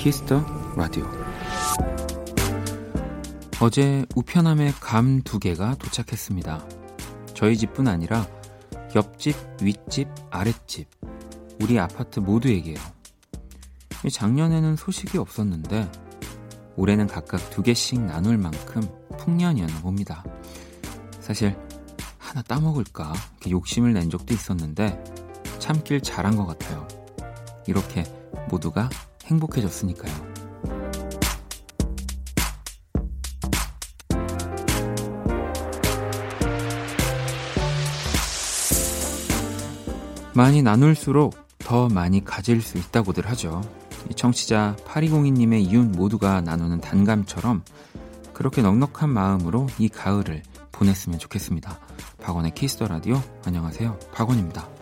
Kiss the Radio 어제 우편함에 감 두 개가 도착했습니다. 저희 집뿐 아니라 옆집, 윗집, 아랫집, 우리 아파트 모두에게요. 작년에는 소식이 없었는데 올해는 각각 두 개씩 나눌 만큼 풍년이었나 봅니다. 사실 하나 따먹을까 욕심을 낸 적도 있었는데 참길 잘한 것 같아요. 이렇게 모두가 행복해졌으니까요. 많이 나눌수록 더 많이 가질 수 있다고들 하죠. 청취자 8202님의 이웃 모두가 나누는 단감처럼 그렇게 넉넉한 마음으로 이 가을을 보냈으면 좋겠습니다. 박원의 키스터 라디오 안녕하세요. 박원입니다.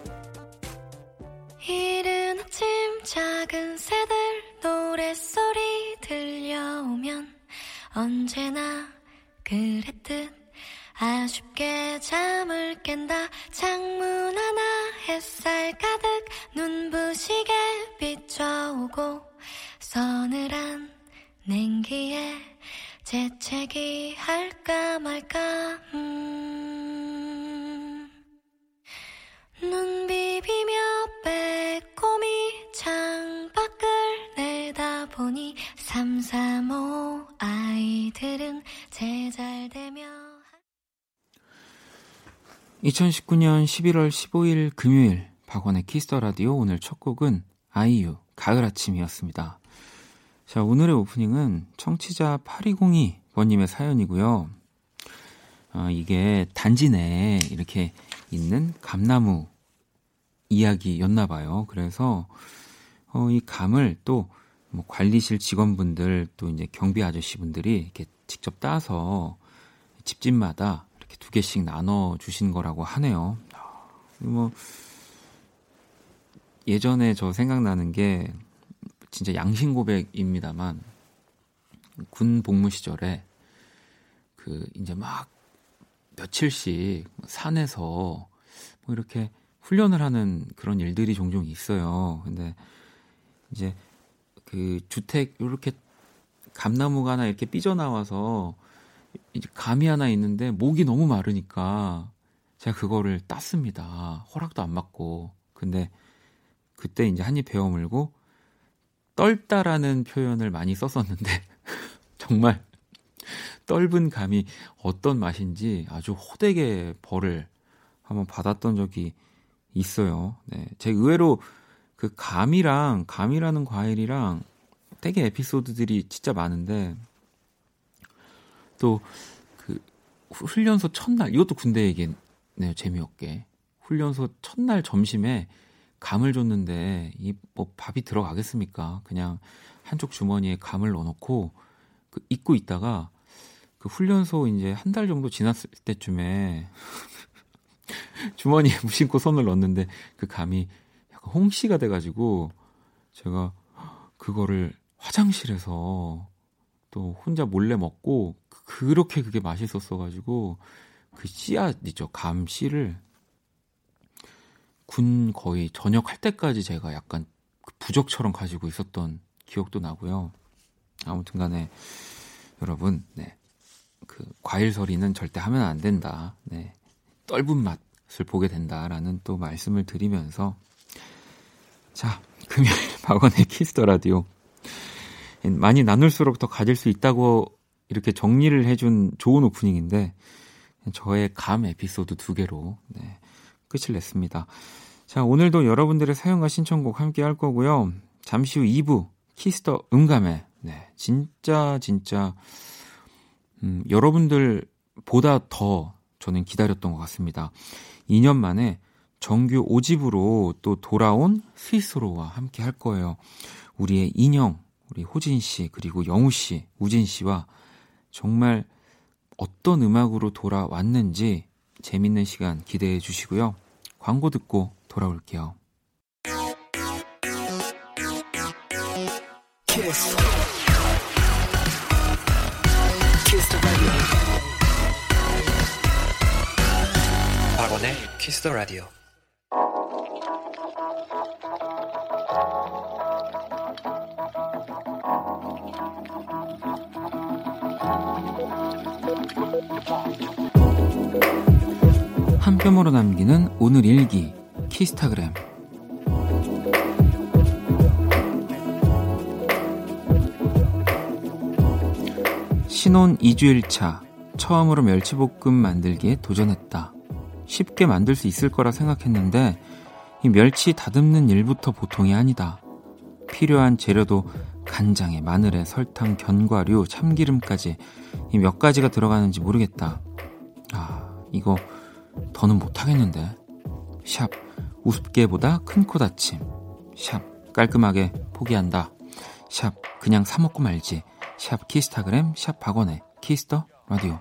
2019년 11월 15일 금요일 박원의 Kiss the Radio 오늘 첫 곡은 아이유 가을 아침이었습니다. 자, 오늘의 오프닝은 청취자 8202번님의 사연이고요. 어, 이게 단지 내에 이렇게 있는 감나무 이야기였나 봐요. 그래서 어, 이 감을 또 뭐 관리실 직원분들 또 이제 경비 아저씨분들이 이렇게 직접 따서 집집마다 이렇게 두 개씩 나눠 주신 거라고 하네요. 뭐 예전에 저 생각나는 게 진짜 양심 고백입니다만 군 복무 시절에 그 이제 막 며칠씩 산에서 뭐 이렇게 훈련을 하는 그런 일들이 종종 있어요. 근데 이제 그 주택 이렇게 감나무가 하나 이렇게 삐져나와서 감이 하나 있는데 목이 너무 마르니까 제가 그거를 땄습니다. 허락도 안 받고. 근데 그때 이제 한입 베어 물고 떨다라는 표현을 많이 썼었는데 정말 떫은 감이 어떤 맛인지 아주 호되게 벌을 한번 받았던 적이 있어요. 네. 제 의외로 그 감이랑 감이라는 과일이랑 되게 에피소드들이 진짜 많은데 또 그 훈련소 첫날 이것도 군대 얘기네요. 재미없게 훈련소 첫날 점심에 감을 줬는데 이 뭐 밥이 들어가겠습니까? 그냥 한쪽 주머니에 감을 넣어놓고 그 잊고 있다가 그 훈련소 이제 한 달 정도 지났을 때쯤에 주머니에 무심코 손을 넣었는데 그 감이 약간 홍시가 돼가지고 제가 그거를 화장실에서 또 혼자 몰래 먹고 그렇게 그게 맛있었어가지고 그 씨앗 있죠 감 씨를 군 거의 전역할 때까지 제가 약간 그 부적처럼 가지고 있었던 기억도 나고요. 아무튼 간에 여러분, 네. 그 과일 서리는 절대 하면 안 된다. 네. 떫은 맛을 보게 된다라는 또 말씀을 드리면서 자, 금요일 박원의 Kiss the Radio 많이 나눌수록 더 가질 수 있다고 이렇게 정리를 해준 좋은 오프닝인데 저의 감 에피소드 두 개로 네, 끝을 냈습니다. 자, 오늘도 여러분들의 사연과 신청곡 함께 할 거고요. 잠시 후 2부 Kiss the 음감회 네, 진짜 진짜 음, 여러분들보다 더 저는 기다렸던 것 같습니다. 2년 만에 정규 5집으로 또 돌아온 스위스로와 함께 할 거예요. 우리의 인형, 우리 호진 씨, 그리고 영우 씨, 우진 씨와 정말 어떤 음악으로 돌아왔는지 재밌는 시간 기대해 주시고요. 광고 듣고 돌아올게요. 키스. 키스 박원의 키스 더 라디오. 한 뼘으로 남기는 오늘 일기 키스타그램 신혼 2주일 차 처음으로 멸치볶음 만들기에 도전했다. 쉽게 만들 수 있을 거라 생각했는데 이 멸치 다듬는 일부터 보통이 아니다. 필요한 재료도 간장에 마늘에 설탕, 견과류, 참기름까지 이 몇 가지가 들어가는지 모르겠다. 아, 이거 더는 못하겠는데. 샵, 우습게보다 큰 코 다침. 샵, 깔끔하게 포기한다. 샵, 그냥 사먹고 말지. 샵, 키스타그램, 샵, 박원의 키스터 라디오.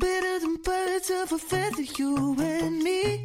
Better than birds of a feather, you and me.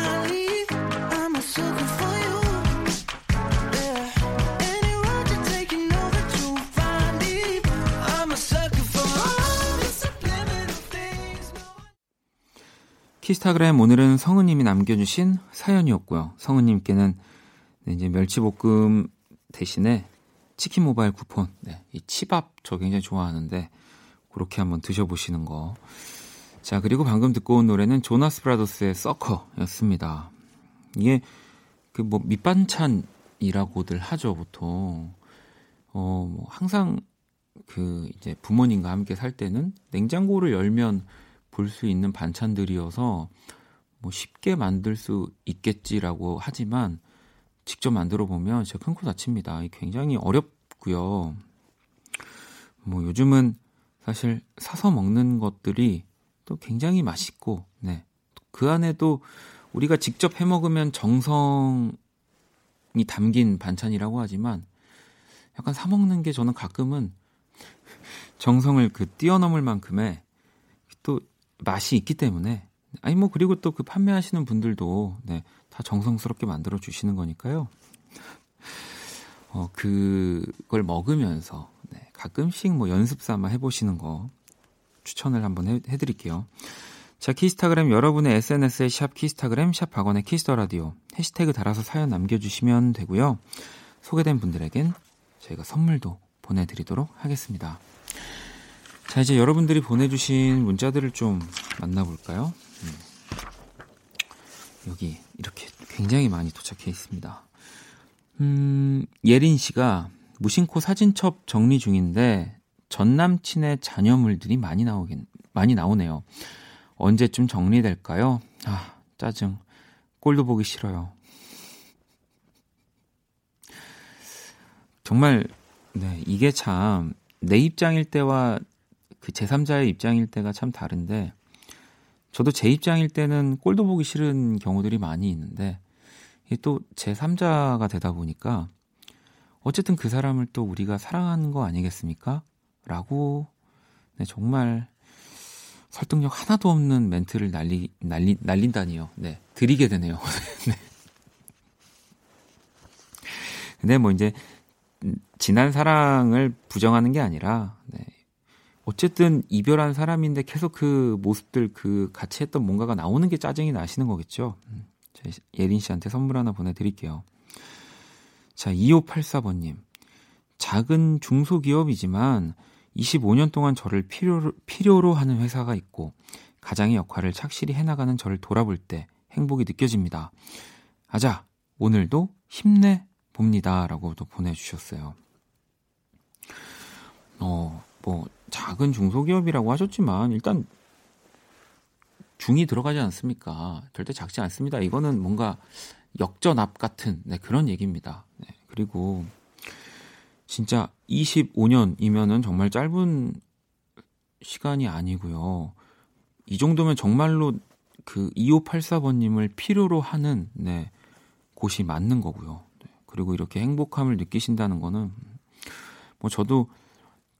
키스타그램 오늘은 성우님이 남겨주신 사연이었고요. 성우님께는 네, 이제 멸치볶음 대신에 치킨 모바일 쿠폰, 네, 이 치밥 저 굉장히 좋아하는데 그렇게 한번 드셔보시는 거. 자, 그리고 방금 듣고 온 노래는 조나스 브라더스의 서커였습니다. 이게 그 뭐 밑반찬이라고들 하죠, 보통. 어, 뭐 항상 그 이제 부모님과 함께 살 때는 냉장고를 열면 볼 수 있는 반찬들이어서 뭐 쉽게 만들 수 있겠지라고 하지만 직접 만들어 보면 진짜 큰코 다칩니다. 굉장히 어렵고요. 뭐 요즘은 사실 사서 먹는 것들이 또 굉장히 맛있고, 네. 그 안에도 우리가 직접 해 먹으면 정성이 담긴 반찬이라고 하지만 약간 사 먹는 게 저는 가끔은 정성을 그 뛰어넘을 만큼의 또 맛이 있기 때문에 아니 뭐 그리고 또 그 판매하시는 분들도 네, 다 정성스럽게 만들어 주시는 거니까요. 어 그걸 먹으면서 네, 가끔씩 뭐 연습 삼아 해보시는 거 추천을 한번 해, 해드릴게요. 자, Kisstagram 여러분의 SNS에 샵 Kisstagram, 샵 박원의 Kiss the Radio 해시태그 달아서 사연 남겨주시면 되고요. 소개된 분들에겐 저희가 선물도 보내드리도록 하겠습니다. 자, 이제 여러분들이 보내주신 문자들을 좀 만나볼까요? 음. 여기 이렇게 굉장히 많이 도착해 있습니다. 음, 예린 씨가 무심코 사진첩 정리 중인데 전 남친의 자녀물들이 많이 나오긴 많이 나오네요. 언제쯤 정리될까요? 아, 짜증. 꼴도 보기 싫어요. 정말 네, 이게 참 내 입장일 때와 그 제3자의 입장일 때가 참 다른데 저도 제 입장일 때는 꼴도 보기 싫은 경우들이 많이 있는데 또 제3자가 되다 보니까 어쨌든 그 사람을 또 우리가 사랑하는 거 아니겠습니까? 라고 네, 정말 설득력 하나도 없는 멘트를 날리, 날리, 날린다니요. 네, 드리게 되네요. 네. 근데 뭐 이제 지난 사랑을 부정하는 게 아니라 네, 어쨌든 이별한 사람인데 계속 그 모습들 그 같이 했던 뭔가가 나오는 게 짜증이 나시는 거겠죠. 음, 예린 씨한테 선물 하나 보내드릴게요. 자, 2584번님. 작은 중소기업이지만 25년 동안 저를 필요로, 필요로 하는 회사가 있고 가장의 역할을 착실히 해나가는 저를 돌아볼 때 행복이 느껴집니다. 아자, 오늘도 힘내 봅니다. 라고도 보내주셨어요. 어, 뭐, 작은 중소기업이라고 하셨지만, 일단, 중이 들어가지 않습니까? 절대 작지 않습니다. 이거는 뭔가 역전압 같은 네, 그런 얘기입니다. 네, 그리고 진짜 25년이면은 정말 짧은 시간이 아니고요. 이 정도면 정말로 그 2584번님을 필요로 하는 네, 곳이 맞는 거고요. 네, 그리고 이렇게 행복함을 느끼신다는 거는 뭐 저도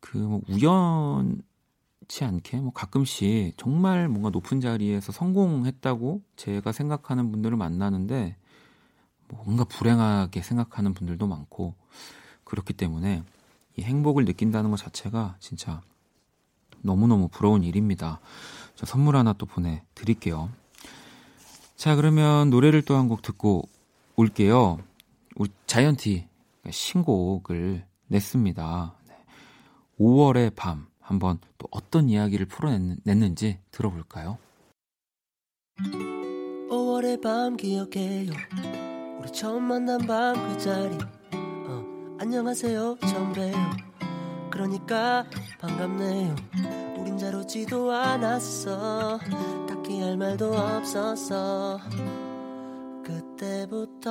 그뭐 우연은 우연치 않게 뭐 가끔씩 정말 뭔가 높은 자리에서 성공했다고 제가 생각하는 분들을 만나는데 뭔가 불행하게 생각하는 분들도 많고 그렇기 때문에 이 행복을 느낀다는 것 자체가 진짜 너무너무 부러운 일입니다. 저 선물 하나 또 보내드릴게요. 자, 그러면 노래를 또 한 곡 듣고 올게요. 우리 자이언티 신곡을 냈습니다. 5월의 밤 한번 또 어떤 이야기를 풀어냈는지 들어볼까요? 5월의 밤 기억해요. 우리 처음 만난 밤 그 자리. 어, 안녕하세요 처음 봬요. 그러니까 반갑네요. 우린 자루지도 않았어. 딱히 할 말도 없었어. 그때부터였어.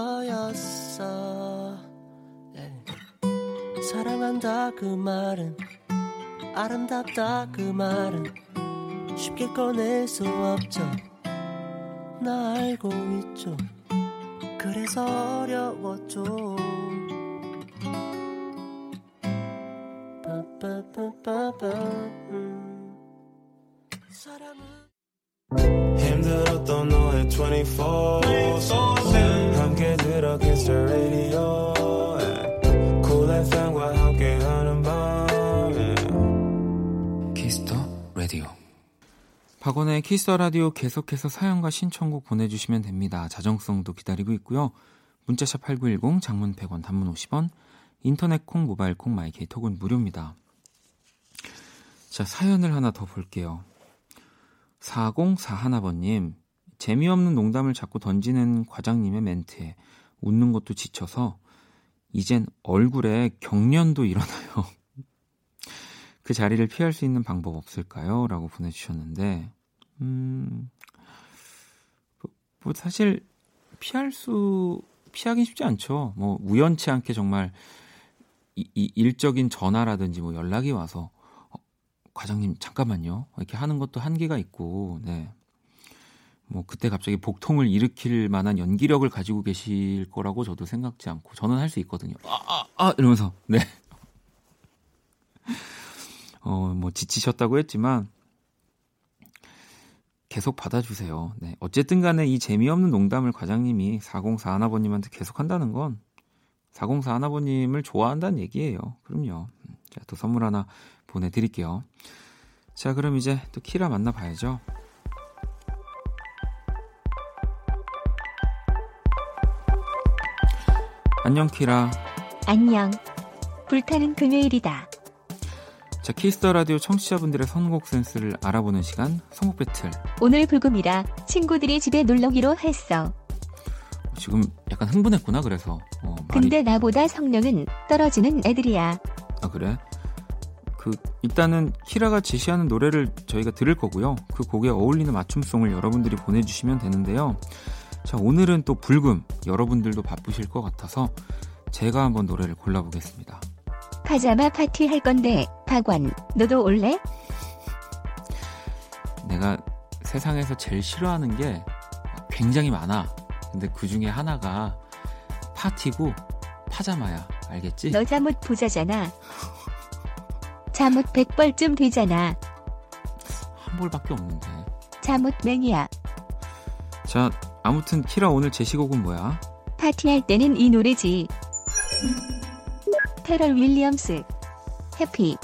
네. 사랑한다 그 말은 아름답다 그 말은 쉽게 꺼낼 수 없죠. 나 알고 있죠. 그래서 어려웠죠. 빠빠빠빠빠 음. 사랑은 힘들었던 너의 24 함께 박원의 Kiss the Radio 계속해서 사연과 신청곡 보내주시면 됩니다. 자정song도 기다리고 있고요. 문자 샵 8910 장문 100원 단문 50원 인터넷 콩 모바일 콩 my K talk은 무료입니다. 자 사연을 하나 더 볼게요. 4041번님 재미없는 농담을 자꾸 던지는 과장님의 멘트에 웃는 것도 지쳐서 이젠 얼굴에 경련도 일어나요. 그 자리를 피할 수 있는 방법 없을까요? 라고 보내주셨는데, 음, 뭐, 뭐 사실 피할 수, 피하긴 쉽지 않죠. 뭐 우연치 않게 정말 이, 이 일적인 전화라든지 뭐 연락이 와서 어, 과장님 잠깐만요 이렇게 하는 것도 한계가 있고, 네. 뭐 그때 갑자기 복통을 일으킬 만한 연기력을 가지고 계실 거라고 저도 생각지 않고 저는 할 수 있거든요. 아, 아, 아 이러면서 네. 어, 뭐 지치셨다고 했지만 계속 받아주세요. 네. 어쨌든 간에 이 재미없는 농담을 과장님이 404 하나버님한테 계속 한다는 건 404 하나버님을 좋아한다는 얘기예요. 그럼요. 자, 또 선물 하나 보내드릴게요. 자, 그럼 이제 또 키라 만나봐야죠. 안녕, 키라. 안녕. 불타는 금요일이다. 자, Kiss the Radio 청취자분들의 선곡 센스를 알아보는 시간, 선곡 배틀. 오늘 불금이라 친구들이 집에 놀러기로 했어. 지금 약간 흥분했구나, 그래서. 어, 말이... 근데 나보다 성능은 떨어지는 애들이야. 아, 그래? 그, 일단은 키라가 제시하는 노래를 저희가 들을 거고요. 그 곡에 어울리는 맞춤song을 여러분들이 보내주시면 되는데요. 자, 오늘은 또 불금. 여러분들도 바쁘실 것 같아서 제가 한번 노래를 골라보겠습니다. 파자마 파티 할 건데 박원 너도 올래? 내가 세상에서 제일 싫어하는 게 굉장히 많아. 근데 그 중에 하나가 파티고 파자마야. 알겠지? 너 잠옷 부자잖아. 잠옷 100벌쯤 되잖아. 한 벌밖에 없는데. 잠옷 맹이야. 자, 아무튼 키라 오늘 제시곡은 뭐야? 파티할 때는 이 노래지. 페럴 윌리엄스 해피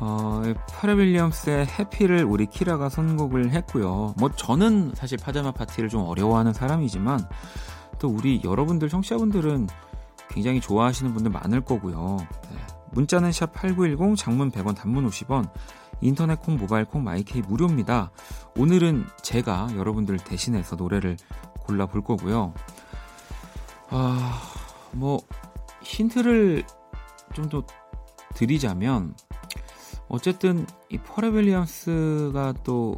어, 페럴 윌리엄스의 해피를 우리 키라가 선곡을 했고요. 뭐 저는 사실 파자마 파티를 좀 어려워하는 사람이지만 또 우리 여러분들 청취자분들은 굉장히 좋아하시는 분들 많을 거고요. 네. 문자는 샵 8910 장문 100원 단문 50원 인터넷 콩 모바일 콩 마이케이 무료입니다. 오늘은 제가 여러분들 대신해서 노래를 골라 볼 거고요. 아, 뭐 힌트를 좀 더 드리자면 어쨌든 이 퍼레 윌리엄스가 또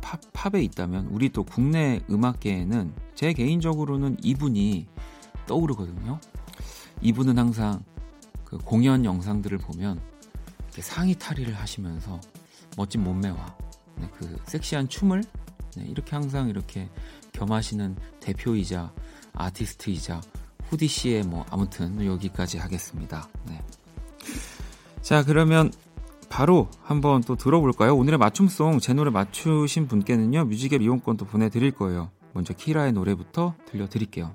팝, 팝에 있다면 우리 또 국내 음악계에는 제 개인적으로는 이분이 떠오르거든요. 이분은 항상 그 공연 영상들을 보면 상의 탈의를 하시면서 멋진 몸매와 네, 그 섹시한 춤을 네, 이렇게 항상 이렇게 겸하시는 대표이자 아티스트이자 후디 씨의 뭐 아무튼 여기까지 하겠습니다. 네. 자 그러면 바로 한번 또 들어볼까요? 오늘의 맞춤송 제 노래 맞추신 분께는요 뮤직앱 이용권 도 보내드릴 거예요. 먼저 키라의 노래부터 들려드릴게요.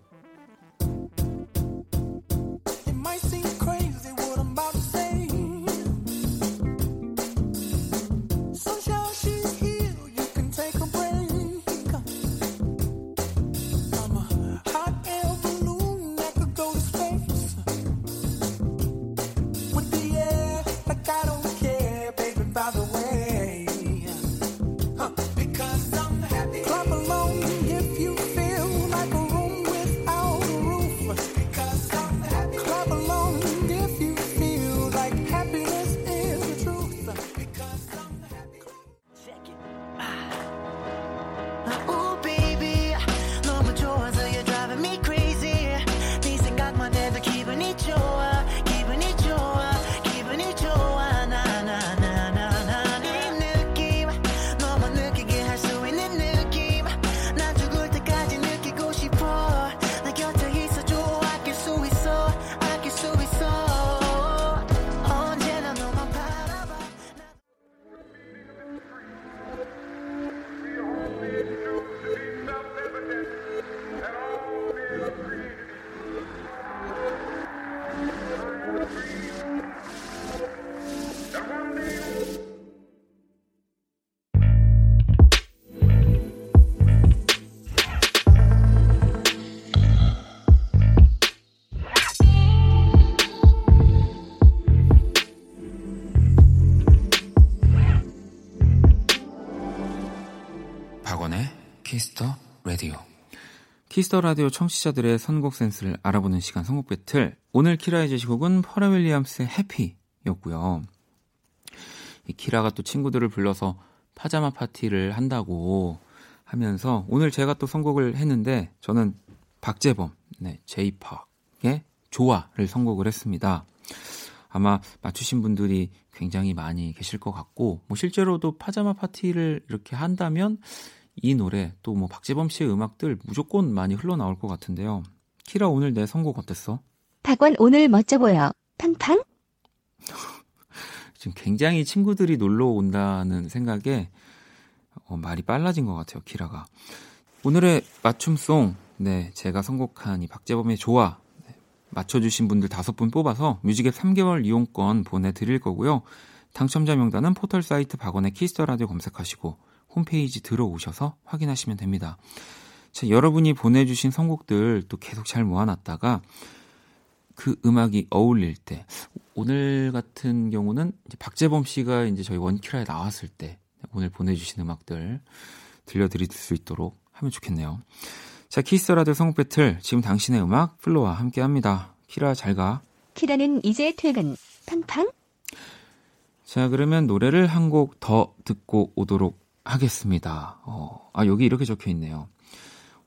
Kiss the Radio 청취자들의 선곡 센스를 알아보는 시간 선곡 배틀. 오늘 키라의 제시곡은 Pharrell Williams의 Happy였고요. 이 키라가 또 친구들을 불러서 파자마 파티를 한다고 하면서 오늘 제가 또 선곡을 했는데 저는 박재범, 네, Jay Park의 좋아를 선곡을 했습니다. 아마 맞추신 분들이 굉장히 많이 계실 것 같고, 뭐 실제로도 파자마 파티를 이렇게 한다면 이 노래 또 뭐 박재범 씨의 음악들 무조건 많이 흘러나올 것 같은데요. 키라 오늘 내 선곡 어땠어? 박원 오늘 멋져 보여. 팡팡? 지금 굉장히 친구들이 놀러 온다는 생각에 어, 말이 빨라진 것 같아요, 키라가. 오늘의 맞춤송, 네, 제가 선곡한 이 박재범의 좋아, 네, 맞춰주신 분들 다섯 분 뽑아서 뮤직앱 3개월 이용권 보내드릴 거고요. 당첨자 명단은 포털 사이트 박원의 Kiss the Radio 검색하시고 홈페이지 들어오셔서 확인하시면 됩니다. 자, 여러분이 보내주신 선곡들 또 계속 잘 모아놨다가 그 음악이 어울릴 때 오늘 같은 경우는 이제 박재범 씨가 이제 저희 원키라에 나왔을 때 오늘 보내주신 음악들 들려드릴 수 있도록 하면 좋겠네요. 자, Kiss the Radio 선곡 배틀 지금 당신의 음악 FLO와 함께합니다. 키라 잘 가. 키라는 이제 퇴근. 팡팡? 자, 그러면 노래를 한 곡 더 듣고 오도록 하겠습니다. 어, 아, 여기 이렇게 적혀 있네요.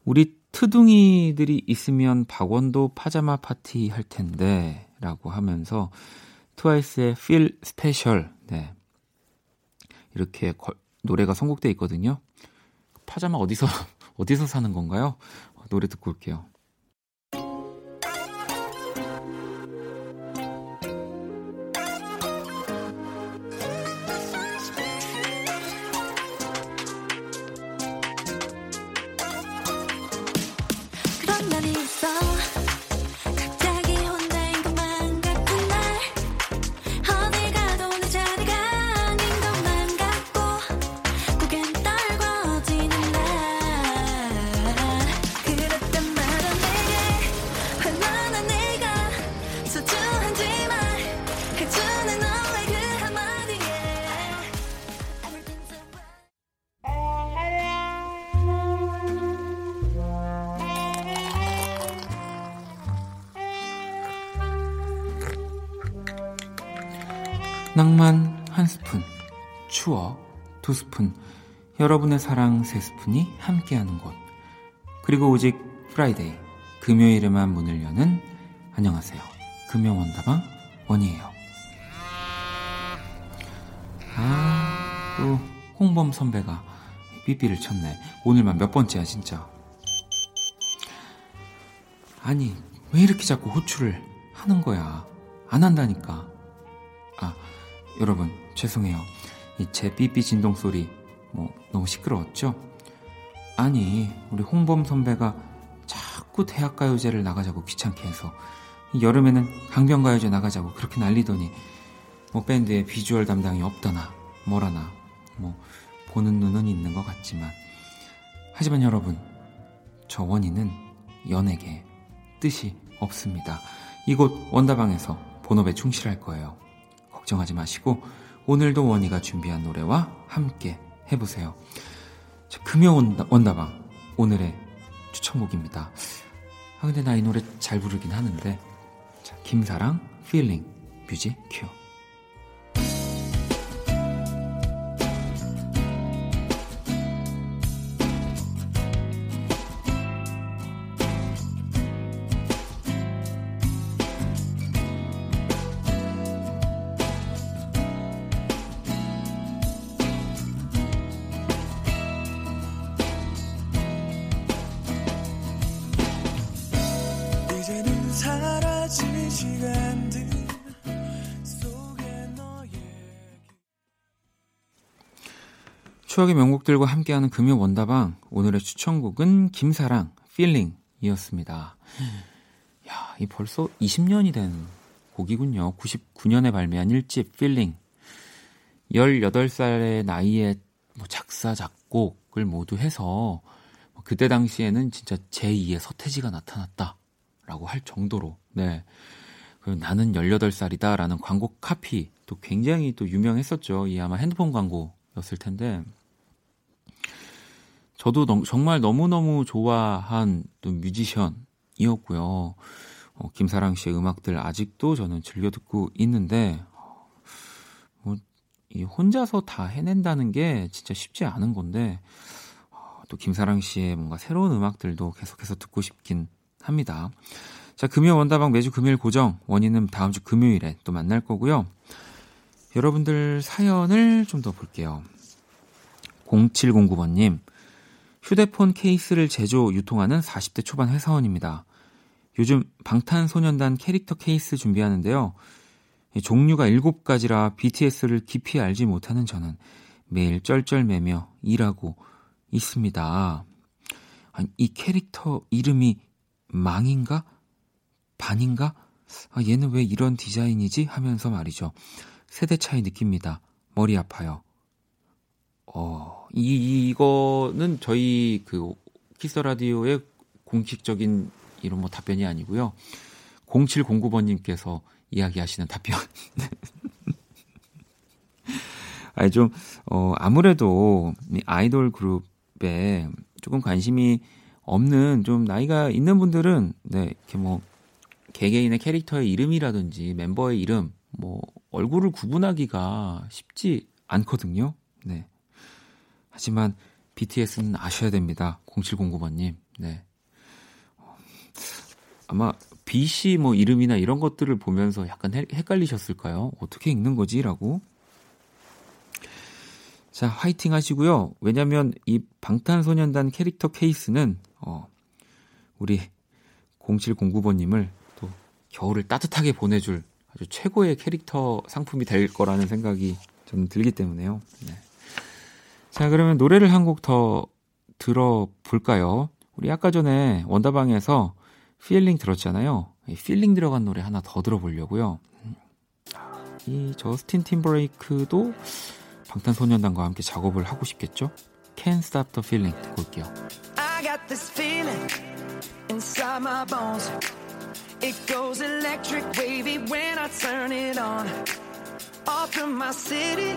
우리 트둥이들이 있으면 박원도 파자마 파티 할 텐데, 라고 하면서 트와이스의 Feel Special, 네. 이렇게 거- 노래가 선곡돼 있거든요. 파자마 어디서, 어디서 사는 건가요? 어, 노래 듣고 올게요. 여러분의 사랑 세 스푼이 함께하는 곳. 그리고 오직 Friday, 금요일에만 문을 여는 안녕하세요. 금요원다방 원이에요. 아, 또 홍범 선배가 삐삐를 쳤네. 오늘만 몇 번째야 진짜. 아니 왜 이렇게 자꾸 호출을 하는 거야? 안 한다니까. 아, 여러분, 죄송해요. 이 제 삐삐 진동 소리 뭐 너무 시끄러웠죠? 아니 우리 홍범 선배가 자꾸 대학가요제를 나가자고 귀찮게 해서 이 여름에는 강변가요제 나가자고 그렇게 난리더니 뭐 밴드에 비주얼 담당이 없더나 뭐라나 뭐 보는 눈은 있는 것 같지만 하지만 여러분 저 원인은 연에게 뜻이 없습니다. 이곳 원다방에서 본업에 충실할 거예요. 걱정하지 마시고 오늘도 원이가 준비한 노래와 함께 해보세요. 자, 금요 원다, 원다방 오늘의 추천곡입니다. 아 근데 나 이 노래 잘 부르긴 하는데 자, 김사랑 Feeling music 큐 추억의 명곡들과 함께하는 금요 원다방 오늘의 추천곡은 김사랑 Feeling이었습니다. 야, 이 벌써 20년이 된 곡이군요. 99년에 발매한 1집 Feeling. 18살의 나이에 뭐 작사 작곡을 모두 해서 뭐 그때 당시에는 진짜 제2의 서태지가 나타났다라고 할 정도로 네. 그 나는 18살이다라는 광고 카피 또 굉장히 또 유명했었죠. 이 아마 핸드폰 광고였을 텐데 저도 너- 정말 너무너무 좋아한 또 뮤지션이었고요. 어, 김사랑 씨의 음악들 아직도 저는 즐겨 듣고 있는데 뭐, 이 혼자서 다 해낸다는 게 진짜 쉽지 않은 건데 어, 또 김사랑 씨의 뭔가 새로운 음악들도 계속해서 듣고 싶긴 합니다. 자, 금요 원다방 매주 금요일 고정 원인은 다음 주 금요일에 또 만날 거고요. 여러분들 사연을 좀 더 볼게요. 0709번님, 휴대폰 케이스를 제조, 유통하는 40대 초반 회사원입니다. 요즘 방탄소년단 캐릭터 케이스 준비하는데요. 이 종류가 7가지라 BTS를 깊이 알지 못하는 저는 매일 쩔쩔매며 일하고 있습니다. 아니, 이 캐릭터 이름이 망인가? 반인가? 아, 얘는 왜 이런 디자인이지? 하면서 말이죠. 세대 차이 느낍니다. 머리 아파요. 어, 이, 이거는 저희 그 키스 라디오의 공식적인 이런 뭐 답변이 아니고요. 0709번님께서 이야기하시는 답변. 아니, 좀, 어, 아무래도 이 아이돌 그룹에 조금 관심이 없는 좀 나이가 있는 분들은, 네, 이렇게 뭐, 개개인의 캐릭터의 이름이라든지 멤버의 이름, 뭐, 얼굴을 구분하기가 쉽지 않거든요. 네. 하지만 BTS는 아셔야 됩니다. 0709번님. 네. 어, 아마 B 씨뭐 이름이나 이런 것들을 보면서 약간 헷- 헷갈리셨을까요? 어떻게 읽는 거지? 라고. 자, 화이팅 하시고요. 왜냐면 이 방탄소년단 캐릭터 케이스는, 어, 우리 0709번님을 또 겨울을 따뜻하게 보내줄 아주 최고의 캐릭터 상품이 될 거라는 생각이 저는 들기 때문에요. 네. 자, 그러면 노래를 한 곡 더 들어볼까요? 우리 아까 전에 원다방에서 Feeling 들었잖아요. 이 feeling 들어간 노래 하나 더 들어보려고요. 이 저스틴 팀버레이크도 방탄소년단과 함께 작업을 하고 싶겠죠? Can't Stop the Feeling 듣고 올게요. I got this feeling inside my bones. It goes electric wavy when I turn it on. Off from my city,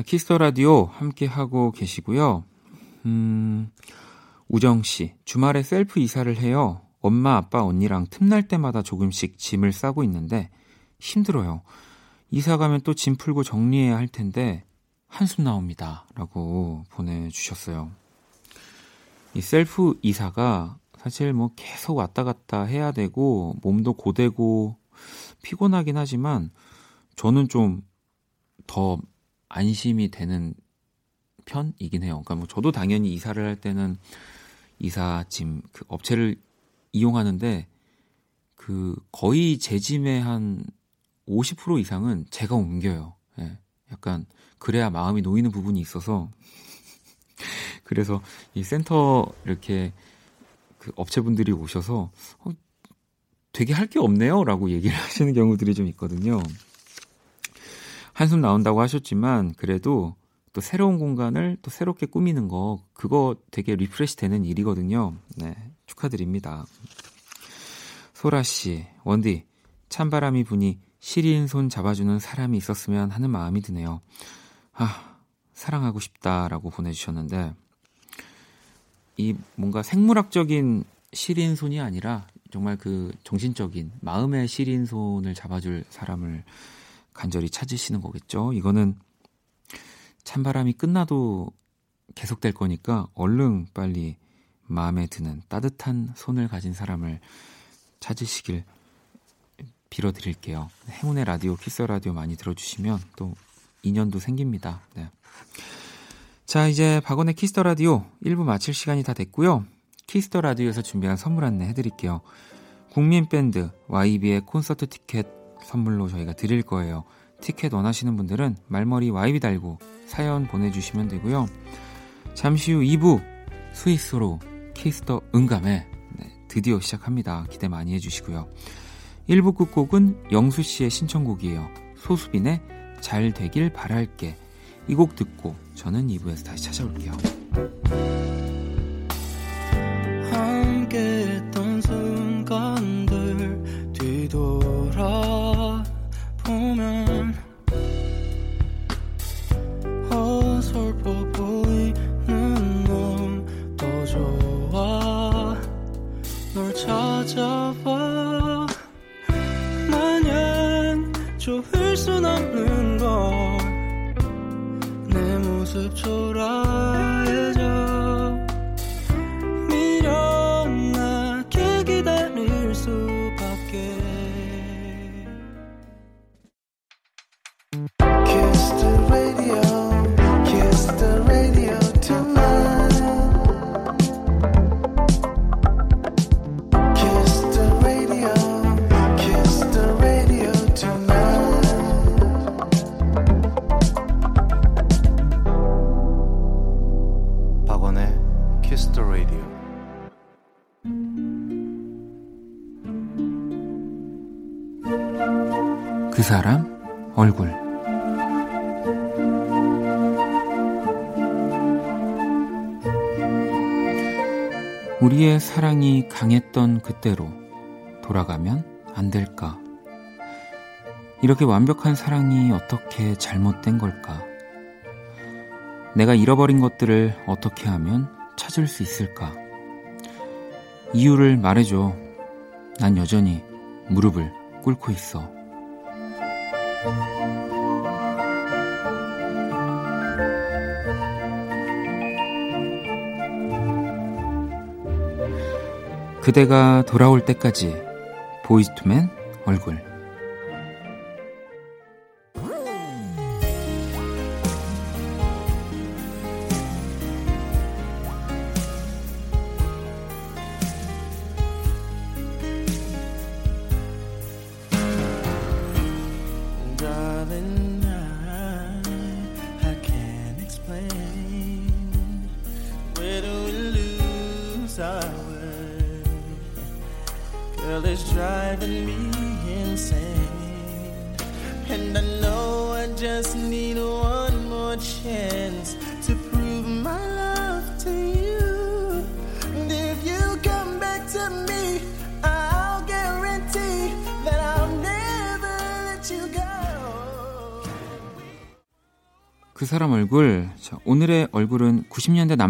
자, Kiss the Radio 함께 하고 계시고요. 음, 우정 씨, 주말에 셀프 이사를 해요. 엄마, 아빠, 언니랑 틈날 때마다 조금씩 짐을 싸고 있는데 힘들어요. 이사 가면 또 짐 풀고 정리해야 할 텐데 한숨 나옵니다. 라고 보내주셨어요. 이 셀프 이사가 사실 뭐 계속 왔다 갔다 해야 되고 몸도 고되고 피곤하긴 하지만 저는 좀 더 안심이 되는 편이긴 해요. 그러니까 뭐 저도 당연히 이사를 할 때는 이사 짐 그 업체를 이용하는데 그 거의 제 짐의 한 50% 이상은 제가 옮겨요. 예. 약간 그래야 마음이 놓이는 부분이 있어서 그래서 이 센터 이렇게 그 업체분들이 오셔서 어, 되게 할 게 없네요라고 얘기를 하시는 경우들이 좀 있거든요. 한숨 나온다고 하셨지만 그래도 또 새로운 공간을 또 새롭게 꾸미는 거 그거 되게 refresh 되는 일이거든요. 네, 축하드립니다. 소라 씨, 원디 찬바람이 부니 시린 손 잡아주는 사람이 있었으면 하는 마음이 드네요. 아, 사랑하고 싶다라고 보내주셨는데 이 뭔가 생물학적인 시린 손이 아니라 정말 그 정신적인 마음의 시린 손을 잡아줄 사람을 간절히 찾으시는 거겠죠. 이거는 찬바람이 끝나도 계속될 거니까 얼른 빨리 마음에 드는 따뜻한 손을 가진 사람을 찾으시길 빌어드릴게요. 행운의 라디오, Kiss the Radio 많이 들어주시면 또 인연도 생깁니다. 네. 자, 이제 박원의 Kiss the Radio 1부 마칠 시간이 다 됐고요. Kiss the Radio에서 준비한 선물 안내 해드릴게요. 국민밴드 YB의 콘서트 티켓 선물로 저희가 드릴 거예요. 티켓 원하시는 분들은 말머리 YB 달고 사연 보내주시면 되고요. 잠시 후 2부 Sweet Sorrow Kiss the 음감회 네, 드디어 시작합니다. 기대 많이 해주시고요. 1부 끝곡은 영수 씨의 신청곡이에요. 소수빈의 잘 되길 바랄게. 이 곡 듣고 저는 2부에서 다시 찾아올게요. 함께 했던 순간들 뒤돌아 보면 어설퍼 보이는 넌더 좋아. 널 찾아봐. 마냥 좋을 순 없는 걸내 모습 초라 사랑이 강했던 그때로 돌아가면 안 될까? 이렇게 완벽한 사랑이 어떻게 잘못된 걸까? 내가 잃어버린 것들을 어떻게 하면 찾을 수 있을까? 이유를 말해줘. 난 여전히 무릎을 꿇고 있어. 그대가 돌아올 때까지 보이스투맨 얼굴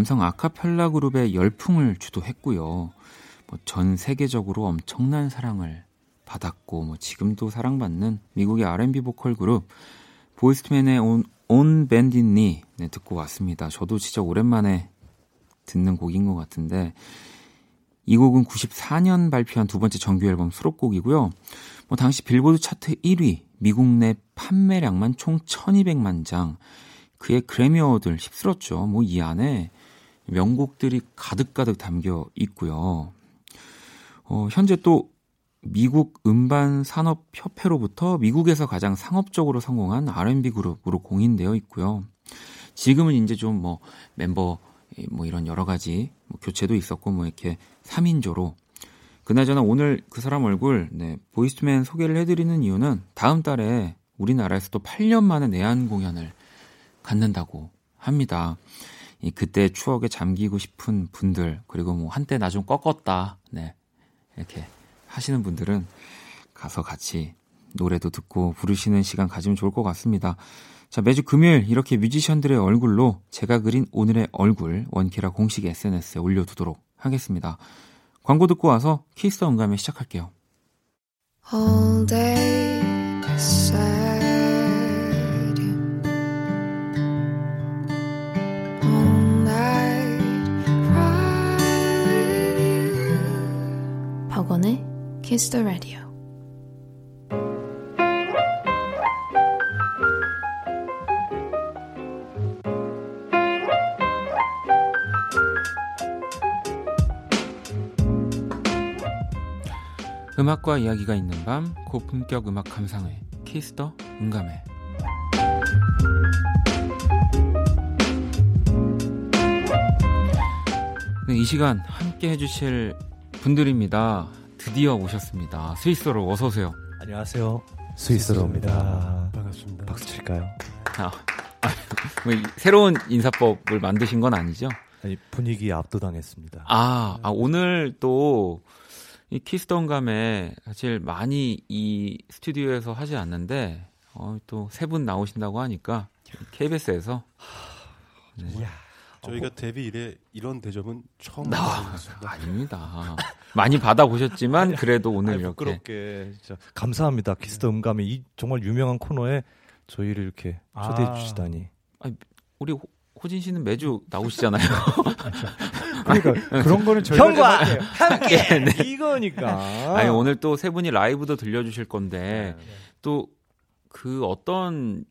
남성 아카펠라 그룹의 열풍을 주도했고요. 뭐 전 세계적으로 엄청난 사랑을 받았고 뭐 지금도 사랑받는 미국의 R&B 보컬 그룹 보이스트맨의 온, 온 밴디니 네, 듣고 왔습니다. 저도 진짜 오랜만에 듣는 곡인 것 같은데 이 곡은 94년 발표한 두 번째 정규 앨범 수록곡이고요. 뭐 당시 빌보드 차트 1위, 미국 내 판매량만 총 1200만 장. 그의 그래미 어워드를 휩쓸었죠. 뭐 이 안에 명곡들이 가득가득 담겨 있고요. 어, 현재 또 미국 음반 산업 협회로부터 미국에서 가장 상업적으로 성공한 R&B 그룹으로 공인되어 있고요. 지금은 이제 좀 뭐 멤버 뭐 이런 여러 가지 뭐 교체도 있었고 뭐 이렇게 3인조로 그나저나 오늘 그 사람 얼굴 네, 보이스트맨 소개를 해드리는 이유는 다음 달에 우리나라에서 또 8년 만에 내한 공연을 갖는다고 합니다. 이 그때 추억에 잠기고 싶은 분들 그리고 뭐 한때 나 좀 꺾었다 네 이렇게 하시는 분들은 가서 같이 노래도 듣고 부르시는 시간 가지면 좋을 것 같습니다. 자, 매주 금요일 이렇게 뮤지션들의 얼굴로 제가 그린 오늘의 얼굴 원키라 공식 SNS에 올려두도록 하겠습니다. 광고 듣고 와서 키스 언감에 시작할게요. All day Kiss the Radio. 음악과 이야기가 있는 밤 고품격 음악 감상회 키스 더 음감회 네, 이 시간 함께 해주실 분들입니다. 드디어 오셨습니다. 스위스로 어서 오세요. 안녕하세요. 스위스로입니다. 반갑습니다. 박수 칠까요? 아, 아, 뭐 이- 새로운 인사법을 만드신 건 아니죠? 아니, 분위기에 압도당했습니다. 아, 아 오늘 또 이 키스던감에 사실 많이 이 스튜디오에서 하지 않는데 어, 또 세 분 나오신다고 하니까 KBS에서 저희가 데뷔 이래 이런 대접은 처음 나 받아봤습니다. 아닙니다. 많이 받아보셨지만 그래도 오늘 아니, 이렇게 부끄럽게 진짜 감사합니다. Kiss the 음감회 이 정말 유명한 코너에 저희를 이렇게 초대해 아. 주시다니. 우리 호, 호진 씨는 매주 나오시잖아요. 그러니까 그런 거는 저희가 형과 좀 할게요. 함께 이거니까. 아니 오늘 또 세 분이 라이브도 들려주실 건데 네. 또 그 어떤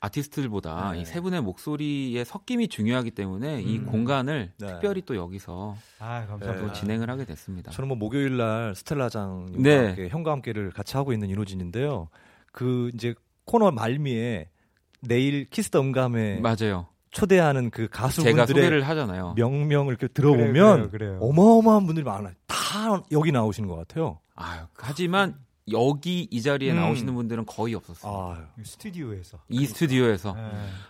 아티스트들보다 네. 이 세 분의 목소리의 섞임이 중요하기 때문에 이 음. 공간을 네. 특별히 또 여기서 아, 또 감사합니다. 진행을 하게 됐습니다. 저는 뭐 목요일 날 스텔라장님과 네. 함께 형과 함께를 같이 하고 있는 인호진인데요. 그 이제 코너 말미에 내일 Kiss the 음감회 맞아요. 초대하는 그 가수분들의 소개를 하잖아요. 면면을 이렇게 그래요, 들어보면 그래요, 그래요. 어마어마한 분들이 많아요. 다 여기 나오시는 것 같아요. 아유, 하지만 여기 이 자리에 음. 나오시는 분들은 거의 없었어요. 아유. 스튜디오에서. 이 스튜디오에서. 네.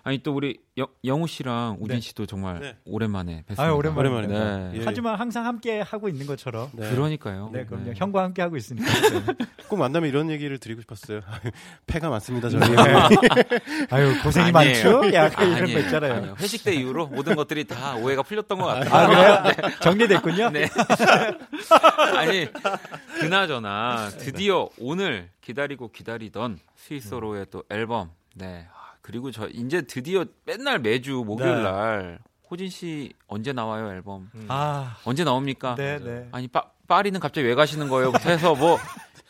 아니 또 우리 영, 영우 씨랑 우진 네. 씨도 정말 네. 오랜만에 뵀습니다. 아유, 오랜만에 오랜만입니다. 네. 예. 하지만 항상 함께 하고 있는 것처럼. 네. 그러니까요. 네, 그럼요. 네. 형과 함께 하고 있으니까. 꼭 만나면 이런 얘기를 드리고 싶었어요. 패가 많습니다, 저희. 아유, 고생이 아니에요. 많죠? 약간 이런 아니에요. 거 있잖아요. 아니에요. 회식 때 이후로 모든 것들이 다 오해가 풀렸던 것 같아요. 아, 그래요? 정리됐군요? 네. 아니, 그나저나 드디어 오늘 기다리고 기다리던 스위스로의 또 앨범. 네. 아, 그리고 저 이제 드디어 맨날 매주 목요일 네. 날 호진 씨 언제 나와요 앨범? 아, 언제 나옵니까? 네, 네. 아니 파, 파리는 갑자기 왜 가시는 거예요? 부터 해서 뭐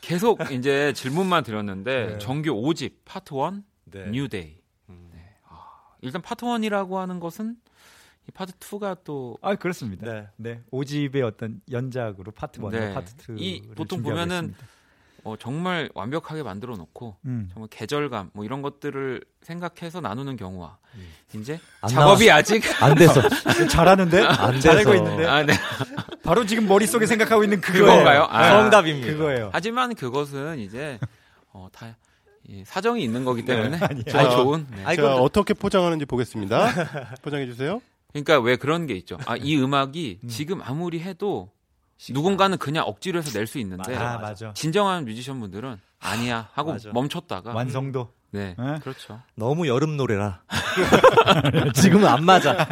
계속 이제 질문만 드렸는데 네. 정규 5집 파트 1 네. New Day. 네. 아, 일단 파트 1이라고 하는 것은 이 파트 2가 또 아, 그렇습니다. 네. 네. 5집의 어떤 연작으로 파트 1과 네. 파트 2. 이 보통 보면은 어, 정말 완벽하게 만들어 놓고 음. 정말 계절감 뭐 이런 것들을 생각해서 나누는 경우와 이제 안 작업이 아직 안 돼서. 잘하는데? 안 잘 알고 돼서. 있는데? 아, 네. 바로 지금 머릿속에 생각하고 있는 그거예요. 그건가요? 아. 정답입니다. 그거예요. 하지만 그것은 이제 어, 다 이, 사정이 있는 거기 때문에 아니에요. 잘 좋은 네. 제가 어떻게 포장하는지 보겠습니다. 포장해 주세요. 그러니까 왜 그런 게 있죠. 아, 이 음악이 지금 아무리 해도 누군가는 그냥 억지로 해서 낼 수 있는데 아, 맞아. 진정한 뮤지션 분들은 아니야 하고 맞아. 멈췄다가 완성도. 네, 네? 그렇죠. 너무 여름 노래라. 지금은 안 맞아.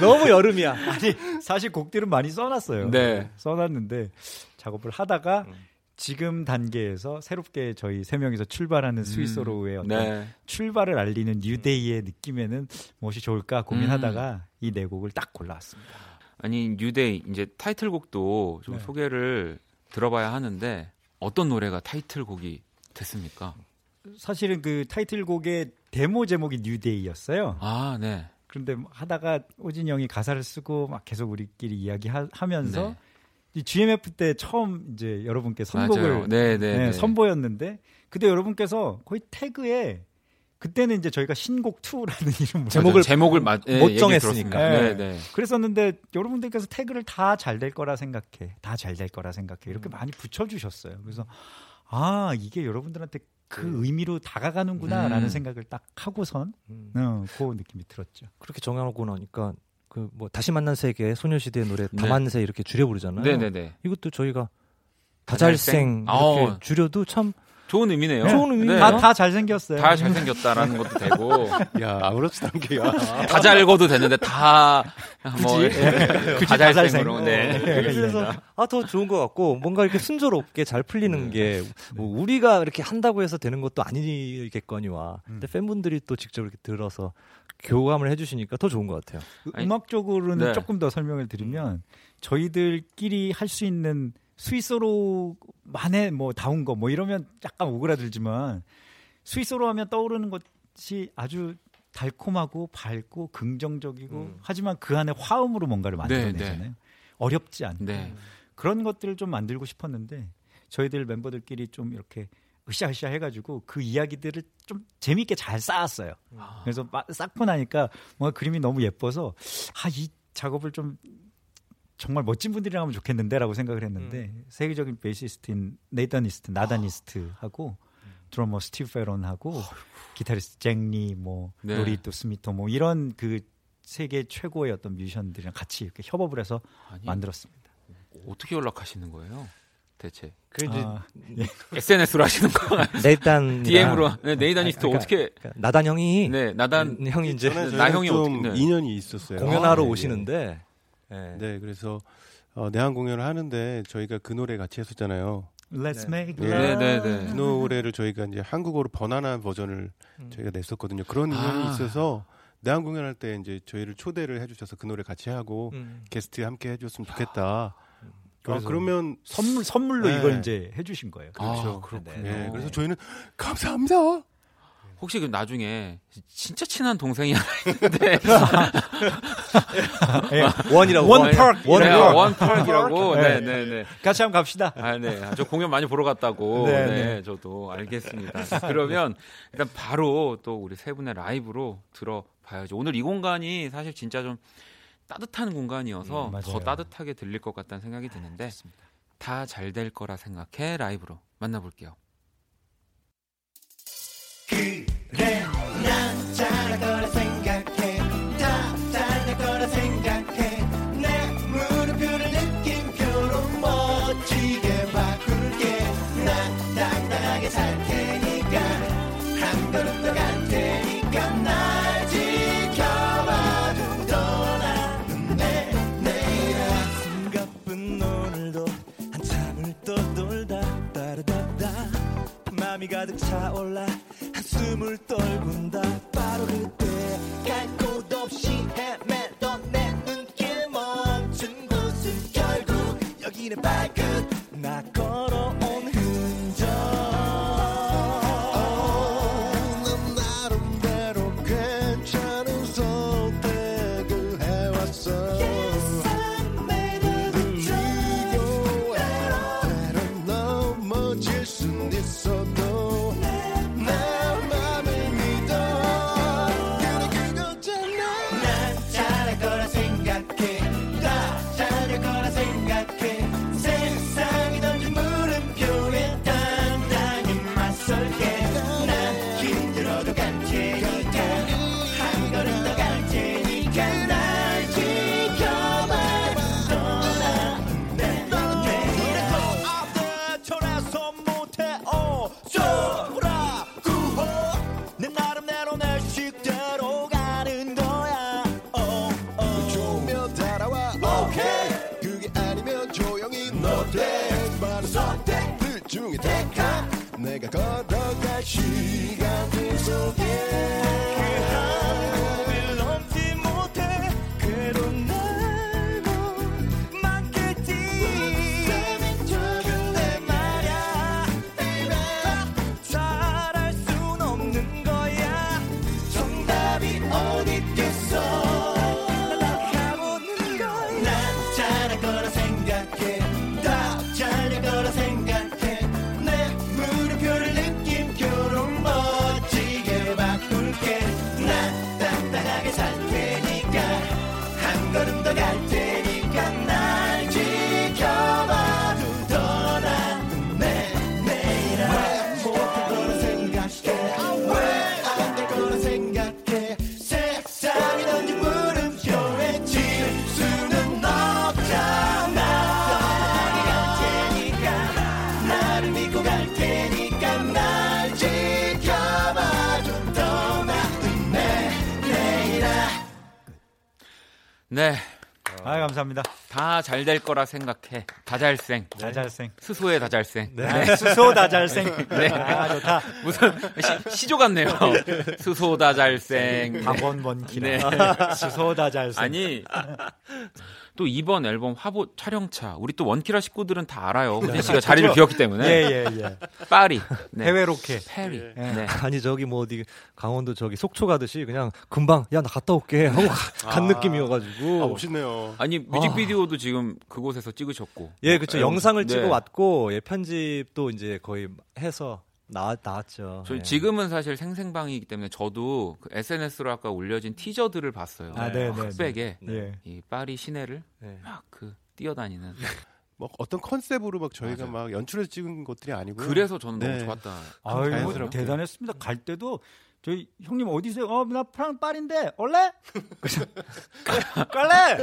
너무 여름이야. 아니 사실 곡들은 많이 써놨어요. 네. 써놨는데 작업을 하다가 음. 지금 단계에서 새롭게 저희 세 명이서 출발하는 스위스로의 어떤 네. 출발을 알리는 뉴데이의 느낌에는 무엇이 좋을까 고민하다가 이네 곡을 딱 골라왔습니다. 아니 New Day 이제 타이틀곡도 좀 네. 소개를 들어봐야 하는데 어떤 노래가 타이틀곡이 됐습니까? 사실은 그 타이틀곡의 데모 제목이 New Day였어요. 아, 네. 그런데 하다가 호진이 형이 가사를 쓰고 막 계속 우리끼리 이야기하면서 네. 이 GMF 때 처음 이제 여러분께. 선곡을 네, 네, 네, 네. 선보였는데 그때 여러분께서 거의 태그에 그때는 이제 저희가 신곡 2라는 이름으로 제목을 제목을 마, 예, 못 정했으니까. 네. 네, 네. 그랬었는데 여러분들께서 태그를 다 잘 될 거라 생각해. 다 잘 될 거라 생각해. 이렇게 음. 많이 붙여 주셨어요. 그래서 아 이게 여러분들한테 그 의미로 다가가는구나라는 음. 생각을 딱 하고선 음, 어, 그 느낌이 들었죠. 그렇게 정해놓고 나니까 그 뭐 다시 만난 세계 소녀시대의 노래 네. 다만세 이렇게 줄여 부르잖아요. 네, 네, 네. 이것도 저희가 다잘생? 다잘생 이렇게 어. 줄여도 참 좋은 의미네요. 좋은 의미. 네. 다, 다 잘생겼어요. 다 잘생겼다라는 것도 되고 야 아무렇지도 않게 야. 다 잘 읽어도 되는데 다 뭐 굳이 다다 잘생으로 잘생. 네. 그래서 아 더 좋은 것 같고 뭔가 이렇게 순조롭게 잘 풀리는 게 뭐 우리가 이렇게 한다고 해서 되는 것도 아니겠거니와 근데 팬분들이 또 직접 이렇게 들어서 교감을 해주시니까 더 좋은 것 같아요. 아니, 음악적으로는 네. 조금 더 설명을 드리면 저희들끼리 할 수 있는 스위스로만의 뭐 다운 거 뭐 이러면 약간 오그라들지만 스위스로 하면 떠오르는 것이 아주 달콤하고 밝고 긍정적이고 음. 하지만 그 안에 화음으로 뭔가를 네, 만들어내잖아요. 어렵지 않고 네. 그런 것들을 좀 만들고 싶었는데 저희들 멤버들끼리 좀 이렇게 으쌰으쌰 해가지고 그 이야기들을 좀 재밌게 잘 쌓았어요. 그래서 마- 쌓고 나니까 뭔가 그림이 너무 예뻐서 아 이 작업을 좀 정말 멋진 분들이랑 하면 좋겠는데라고 생각을 했는데 세계적인 베이시스트인 Nathan East, Nathan East하고 드러머 스티브 페론하고 기타리스트 잭리 뭐 네. 로리또 스미토 뭐 이런 그 세계 최고의 어떤 뮤지션들이랑 같이 이렇게 협업을 해서 아니, 만들었습니다. 어떻게 연락하시는 거예요? 대체 그 이제 아, SNS로 하시는 거 네단 DM으로 네, Nathan East 그러니까- 어떻게 나단 형이 네 나단 형이 이제 나 형이 좀 어떻게- 네. 인연이 있었어요. 공연하러 아, 네, 오시는데 네. 네, 그래서 어, 내한 공연을 하는데 저희가 그 노래 같이 했었잖아요. Let's 네. make 네, love. 네, 네. 그 노래를 저희가 이제 한국어로 번안한 버전을 음. 저희가 냈었거든요. 그런 인연이 아. 있어서 내한 공연할 때 이제 저희를 초대를 해주셔서 그 노래 같이 하고 음. 게스트 함께 해줬으면 좋겠다. 아, 그래서 그러면 선물 선물로 네. 이걸 이제 해주신 거예요. 그렇죠. 아, 그렇군요. 네, 그래서 저희는 감사합니다. 혹시 그 나중에 진짜 친한 동생이 하나 있는데 원이라고 원 원. 파크 원 네, 파크. 원파크라고 네. 네, 네, 네. 같이 한번 갑시다. 아, 네. 아, 저 공연 많이 보러 갔다고. 네, 네, 네. 저도 알겠습니다. 자, 그러면 일단 바로 또 우리 세 분의 라이브로 들어봐야죠. 오늘 이 공간이 사실 진짜 좀 따뜻한 공간이어서 음. 더 따뜻하게 들릴 것 같다는 생각이 드는데 다 잘 될 거라 생각해 라이브로 만나볼게요. 난 거라 맘이 가득 차올라 한숨을 떨군다. 바로 그때 갈 곳 없이 헤매던 내 눈길 멈춘 곳은 결국 여기는 발끝 잘 될 거라 생각해. 다잘생. 다잘생. 스소의 다잘생. 네. 스소 다잘생. 네. 아 좋다. 무슨 시, 조 같네요. 스소 다잘생. 박원번 기나. 네. 수소 다잘생. 아니 또 이번 앨범 화보 촬영차 우리 또 원키라 식구들은 다 알아요. 후디 씨가 자리를 비웠기 때문에. 예예 예. 파리. 네. 해외 로케. 페리. 예. 네. 아니 저기 뭐 어디 강원도 저기 속초 가듯이 그냥 금방 야 나 갔다 올게 하고 가- 간 아. 느낌이어가지고 아, 멋있네요. 아니 뮤직비디오도 지금 그곳에서 찍으셨고. 예 그렇죠 네. 영상을 네. 찍어 왔고 예 편집도 이제 거의 해서 나 나왔죠. 저 예. 지금은 사실 생생방이기 때문에 저도 그 SNS로 아까 올려진 티저들을 봤어요. 아, 네, 네, 흑백에 예. 이 파리 시내를 네. 막그 뛰어다니는. 뭐 어떤 컨셉으로 막 저희가 맞아요. 막 연출해서 찍은 것들이 아니고요. 그래서 저는 너무 네. 좋았다. 아유 자연스럽게. 대단했습니다. 갈 때도 저희 형님 어디세요? 어 나 프랑 파리인데 올래? 그래서 갈래?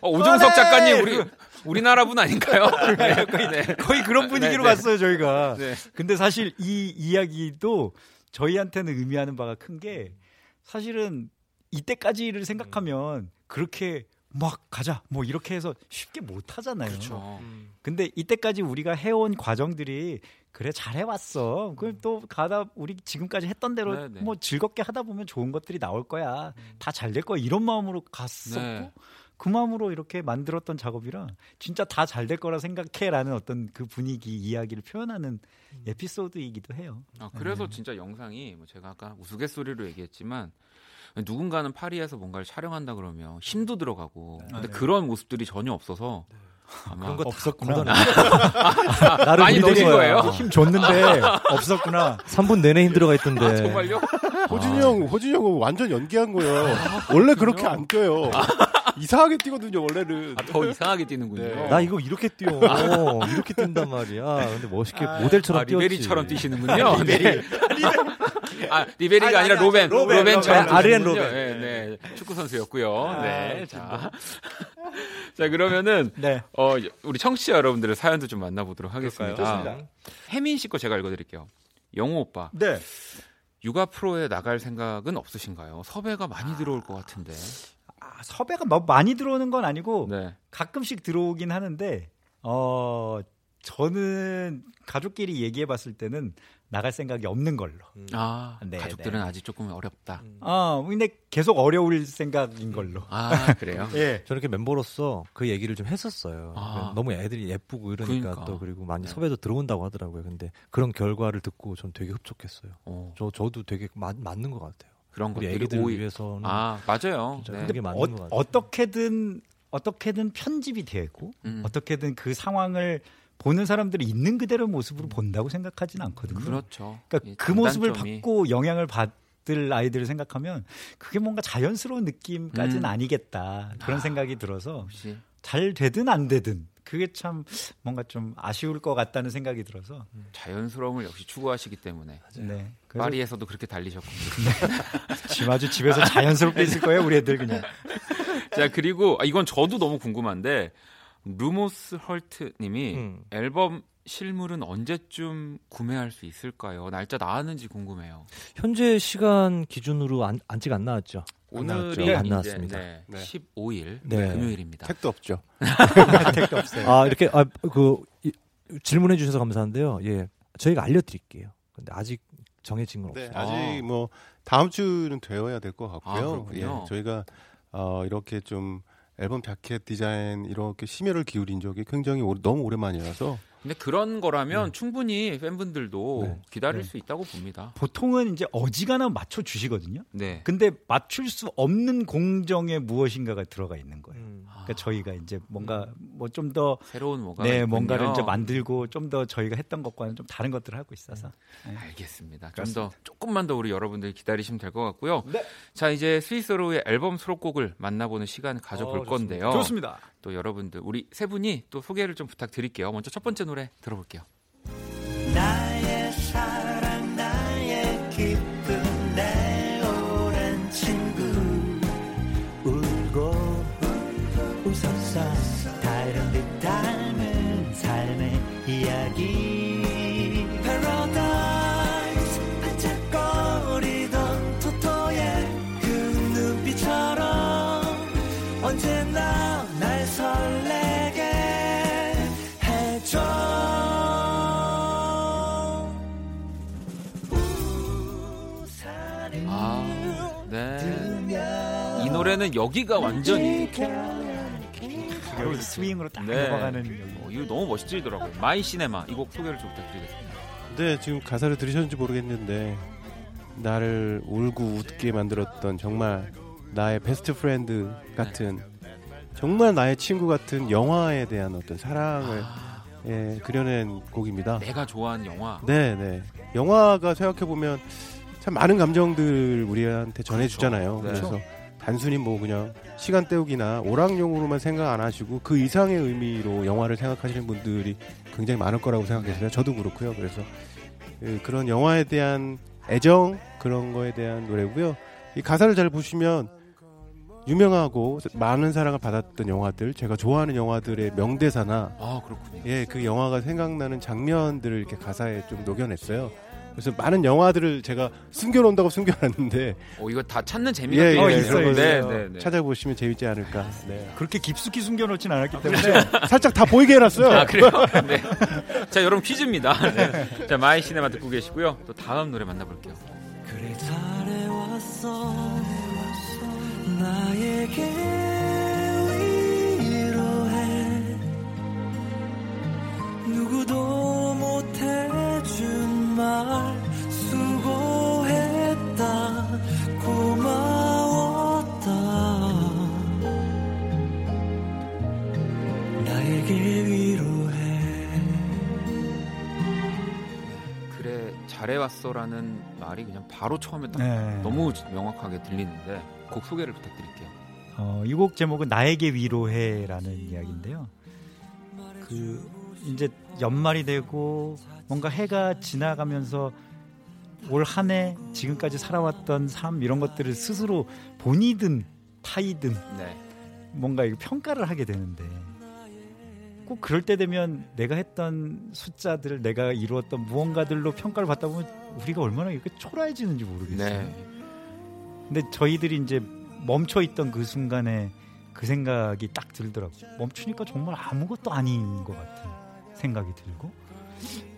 어, 오정석 작가님 우리 우리나라 분 아닌가요? 네. 네. 거의 그런 분위기로 네, 네. 갔어요 저희가. 네. 근데 사실 이 이야기도 저희한테는 의미하는 바가 큰 게 사실은 이때까지를 생각하면 그렇게 막 가자 뭐 이렇게 해서 쉽게 못 하잖아요. 그렇죠. 근데 이때까지 우리가 해온 과정들이 그래 잘 해 왔어. 그럼 또 가다 우리 지금까지 했던 대로 네, 네. 뭐 즐겁게 하다 보면 좋은 것들이 나올 거야. 다잘 될 거야. 이런 마음으로 갔었고 네. 그 마음으로 이렇게 만들었던 작업이라 진짜 다 잘 될 거라 생각해라는 어떤 그 분위기 이야기를 표현하는 에피소드이기도 해요. 아, 그래서 진짜 영상이 뭐 제가 아까 우스갯소리로 얘기했지만 누군가는 파리에서 뭔가를 촬영한다 그러면 힘도 들어가고 근데 네. 그런 모습들이 전혀 없어서 아마 그런 거 없었구나. 나를 많이 넣으신. 거예요? 힘 줬는데 없었구나. 3분 내내 힘들어가 있던데. 아, 정말요? 호준이 형, 호준이 형은 완전 연기한 거예요. 원래 그렇게 안 뛰어요. 이상하게 뛰거든요, 원래는. 아, 더 이상하게 뛰는군요. 네. 나 이거 이렇게 뛰어. 이렇게 뛴단 말이야. 근데 멋있게 모델처럼 아, 뛰었지. 리베리처럼 뛰시는군요. 네. 아, 리베리가 아니라 로벤, 로벤, 로벤처럼 로벤. 아르헨. 로벤. 네, 네. 축구 선수였고요. 아, 네. 자. 자, 그러면은 네. 어, 우리 청취자 여러분들의 사연도 좀 만나보도록 하겠습니다. 좋습니다. 혜민 씨 거 제가 읽어 드릴게요. 영호 오빠, 네. 육아 프로에 나갈 생각은 없으신가요? 섭외가 많이 들어올 것 같은데. 아, 섭외가 뭐 많이 들어오는 건 아니고 네. 가끔씩 들어오긴 하는데 어 저는 가족끼리 얘기해 봤을 때는 나갈 생각이 없는 걸로. 아, 네, 가족들은 네. 아직 조금 어렵다. 아, 근데 계속 어려울 생각인 걸로. 아, 그래요? 예. 저렇게 멤버로서 그 얘기를 좀 했었어요. 아. 너무 애들이 예쁘고 이러니까 그러니까. 또 그리고 많이 네. 섭외도 들어온다고 하더라고요. 근데 그런 결과를 듣고 전 되게 흡족했어요. 어, 저 저도 되게 맞, 맞는 것 같아요. 그런 우리 것들이 애기들 오히- 위해서는 아, 맞아요. 네. 맞는 어. 어떻게든 어떻게든 편집이 되고 음. 어떻게든 그 상황을 보는 사람들이 있는 그대로 모습으로 본다고 생각하지는 않거든요. 그렇죠. 그러니까 이그 모습을 받고 영향을 받을 아이들을 생각하면 그게 뭔가 자연스러운 느낌까지는 음. 아니겠다 그런 생각이 들어서 혹시 잘 되든 안 되든 그게 참 뭔가 좀 아쉬울 것 같다는 생각이 들어서 자연스러움을 역시 추구하시기 때문에 네. 파리에서도 그렇게 달리셨군요. 지금 아주 집에서 자연스럽게 있을 거예요 우리 애들 그냥 자 그리고 아, 이건 저도 너무 궁금한데 루모스 헐트님이 음. 앨범 실물은 언제쯤 구매할 수 있을까요? 날짜 나왔는지 궁금해요. 현재 시간 기준으로 안, 아직 안 나왔죠. 오늘이 네, 안 나왔습니다. 네, 네. 15일 네. 금요일입니다. 택도 없죠. 택도 없어요. 아 이렇게 아, 그 이- 질문해 주셔서 감사한데요. 예, 저희가 알려드릴게요. 근데 아직 정해진 건 네, 없어요. 아직 뭐 다음 주는 되어야 될것 아, 같고요. 그렇군요. 예, 저희가 어, 이렇게 좀 앨범 자켓 디자인 이렇게 심혈을 기울인 적이 굉장히 오래- 너무 오랜만이라서 근데 그런 거라면 충분히 팬분들도 네. 기다릴 네. 수 있다고 봅니다. 보통은 이제 어지간하면 맞춰 주시거든요. 네. 근데 맞출 수 없는 공정에 무엇인가가 들어가 있는 거예요. 음. 그러니까 저희가 이제 뭔가 뭐좀 더 새로운 뭐가 네, 있군요. 뭔가를 이제 만들고 좀 더 저희가 했던 것과는 좀 다른 것들을 하고 있어서. 네. 알겠습니다. 좀 더 조금만 더 우리 여러분들 기다리시면 될 것 같고요. 자 이제 스위스로의 앨범 수록곡을 만나보는 시간 가져볼 어, 좋습니다. 건데요. 좋습니다. 또 여러분들 우리 세 분이 또 소개를 좀 부탁드릴게요. 먼저 첫 번째 노래 들어볼게요. 나의 사 노래는 여기가 완전히 바로 스윙으로 딱 네. 넘어가는 여기. 어, 이거 너무 멋지더라고요. My Cinema 이 곡 소개를 좀 부탁드리겠습니다. 네, 지금 가사를 들으셨는지 모르겠는데 나를 울고 웃게 만들었던 정말 나의 best friend 같은 정말 나의 친구 같은 영화에 대한 어떤 사랑을 예, 그려낸 곡입니다. 내가 좋아하는 영화. 네, 네. 영화가 생각해 보면 참 많은 감정들 우리한테 전해주잖아요. 그렇죠. 그래서 단순히 뭐 그냥 시간 때우기나 오락용으로만 생각 안 하시고 그 이상의 의미로 영화를 생각하시는 분들이 굉장히 많을 거라고 생각했어요. 저도 그렇고요. 그래서 그, 그런 영화에 대한 애정 그런 거에 대한 노래고요. 이 가사를 잘 보시면 유명하고 많은 사랑을 받았던 영화들, 제가 좋아하는 영화들의 명대사나 아 그렇군요. 예, 그 영화가 생각나는 장면들을 이렇게 가사에 좀 녹여냈어요. 그래서 많은 영화들을 제가 숨겨놓는다고 숨겨놨는데 어, 이거 다 찾는 재미가 예, 또 예, 있어요, 네. 네, 네. 찾아보시면 재밌지 않을까. 네. 그렇게 깊숙이 숨겨놓진 않았기 때문에 살짝 다 보이게 해놨어요. 아 그래요? 네. 자 여러분 퀴즈입니다. 네. 자 My Cinema 듣고 계시고요. 또 다음 노래 만나볼게요. 그래 잘해왔어 나에게 위로해 누구도 말 수고했다 고마웠다 나에게 위로해 그래 잘해왔어라는 말이 그냥 바로 처음에 딱 네. 너무 명확하게 들리는데 곡 소개를 부탁드릴게요. 어, 이 곡 제목은 나에게 위로해라는 이야기인데요. 그 이제 연말이 되고 뭔가 해가 지나가면서 올 한 해 지금까지 살아왔던 삶 이런 것들을 스스로 본이든 타이든 네. 뭔가 평가를 하게 되는데 꼭 그럴 때 되면 내가 했던 숫자들 내가 이루었던 무언가들로 평가를 받다 보면 우리가 얼마나 이렇게 초라해지는지 모르겠어요. 네. 근데 저희들이 이제 멈춰 있던 그 순간에 그 생각이 딱 들더라고요. 멈추니까 정말 아무것도 아닌 것 같은 생각이 들고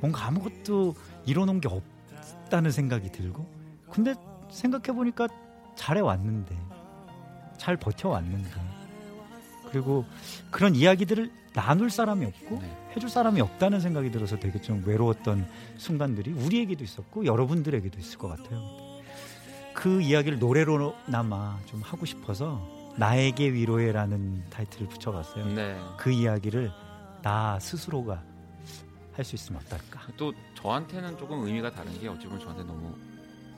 뭔가 아무것도 이뤄놓은 게 없다는 생각이 들고 근데 생각해 보니까 잘해 왔는데 잘 버텨 왔는데 그리고 그런 이야기들을 나눌 사람이 없고 네. 해줄 사람이 없다는 생각이 들어서 되게 좀 외로웠던 순간들이 우리에게도 있었고 여러분들에게도 있을 것 같아요. 그 이야기를 노래로나마 좀 하고 싶어서 나에게 위로해라는 타이틀을 붙여봤어요. 네. 그 이야기를 나 스스로가 할 수 있으면 어떨까? 또 저한테는 조금 의미가 다른 게 어찌 보면 저한테 너무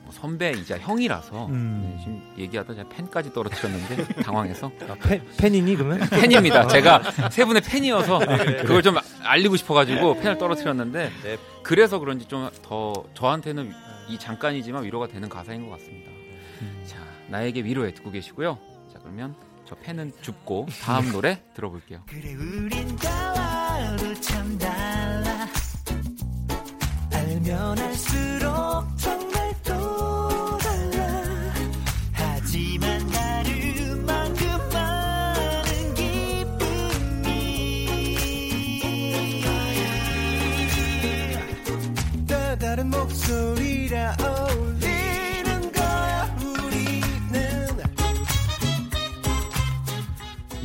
뭐 선배이자 형이라서 음. 네, 지금 얘기하다 제가 펜까지 떨어뜨렸는데 당황해서 아, 팬, 팬이니 그러면? 팬입니다. 제가 세 분의 팬이어서 그걸 좀 알리고 싶어가지고 펜을 떨어뜨렸는데 네. 그래서 그런지 좀 더 저한테는 이 잠깐이지만 위로가 되는 가사인 것 같습니다. 자 나에게 위로해 듣고 계시고요. 자 그러면 저 펜은 줍고 다음 노래 들어볼게요. 그래 우린 나와도 참 달라 알면 알수록 정말 또 달라 하지만 나름만큼 많은 기쁨이 또 다른 목소리라 어울리는 거야 우리는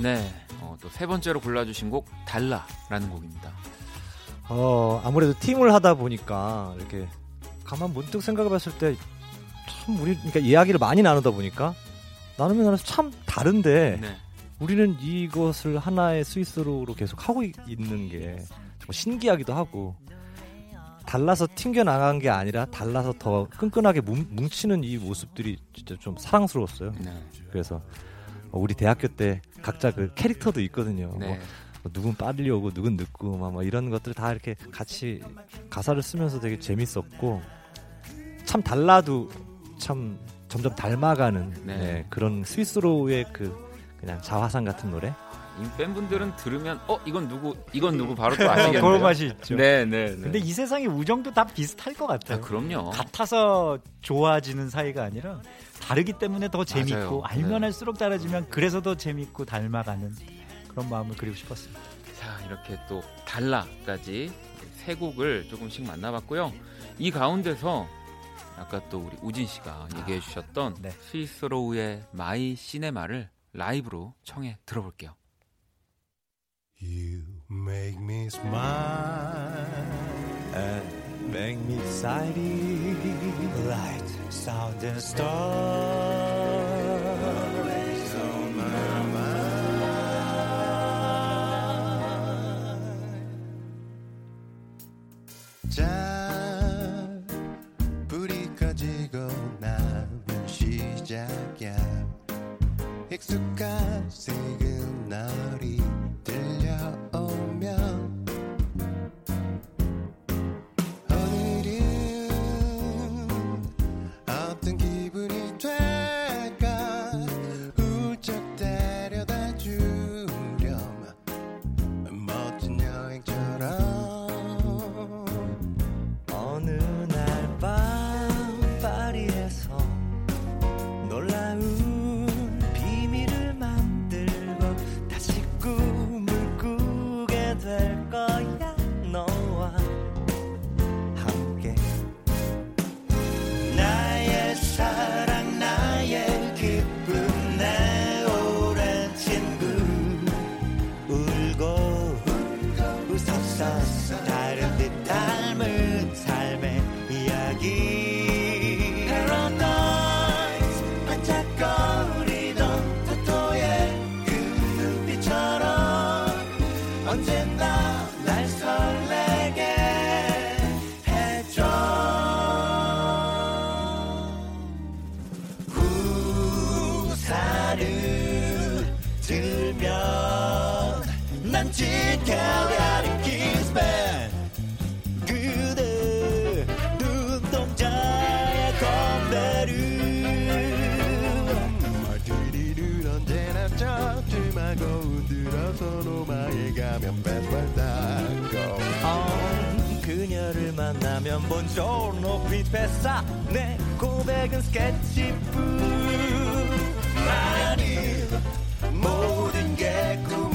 네, 어, 또 세 번째로 골라주신 곡 달라라는 곡입니다. 어, 아무래도 팀을 하다 보니까 이렇게 가만 문득 생각해 봤을 때 참 우리 그러니까 이야기를 많이 나누다 보니까 나누면 나눠서 참 다른데 네. 우리는 이것을 하나의 스위스로로 계속 하고 있- 있는 게 정말 신기하기도 하고 달라서 튕겨 나간 게 아니라 달라서 더 끈끈하게 뭉, 뭉치는 이 모습들이 진짜 좀 사랑스러웠어요. 네. 그래서 어, 우리 대학교 때 각자 그 캐릭터도 있거든요. 네. 뭐, 뭐 누군 빨리 오고 누군 늦고 막, 뭐 이런 것들 다 이렇게 같이 가사를 쓰면서 되게 재밌었고 참 달라도 참 점점 닮아가는 네. 네, 그런 스위스로의 그 그냥 자화상 같은 노래. 이 팬분들은 들으면 어 이건 누구 이건 누구 바로 또 아시겠네요. 그런 맛이 있죠. 네, 네, 네. 근데 이 세상의 우정도 다 비슷할 것 같아요. 아, 그럼요. 같아서 좋아지는 사이가 아니라 다르기 때문에 더 재밌고 맞아요. 알면 네. 할수록 달라지면 그래서 더 재밌고 닮아가는 그런 마음을 그리고 싶었습니다. 자 이렇게 또 달라까지 세 곡을 조금씩 만나봤고요. 이 가운데서 아까 또 우리 우진 씨가 얘기해 주셨던 네. Sweet Sorrow의 My Cinema를 라이브로 청해 들어볼게요. You make me smile and make me excited. Light, sound, and stars. 자, 만나면 높이 뺐어 내 고백은 스케치북. 만일 모든 게 꿈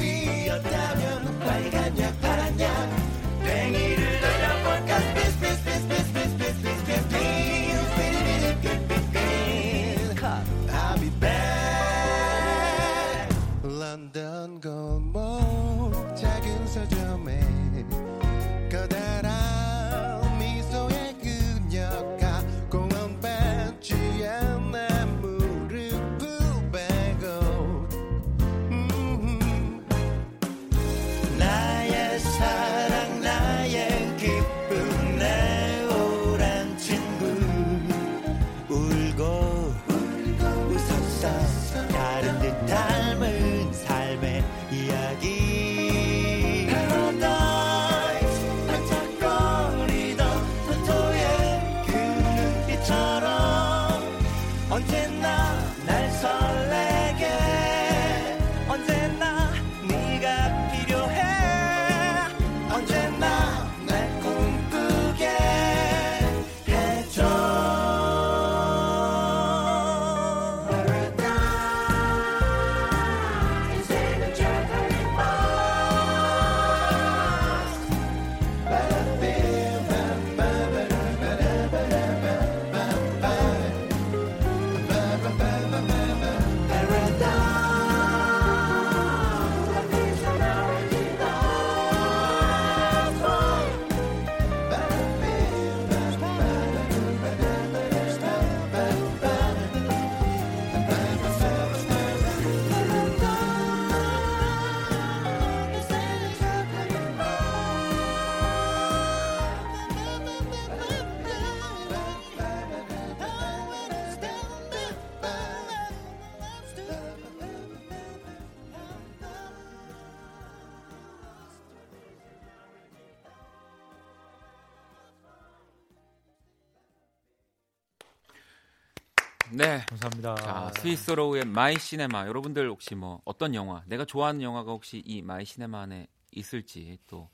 감사합니다. 자, Sweet Sorrow의 My Cinema. 여러분들 혹시 뭐 어떤 영화, 내가 좋아하는 영화가 혹시 이 My Cinema 안에 있을지 또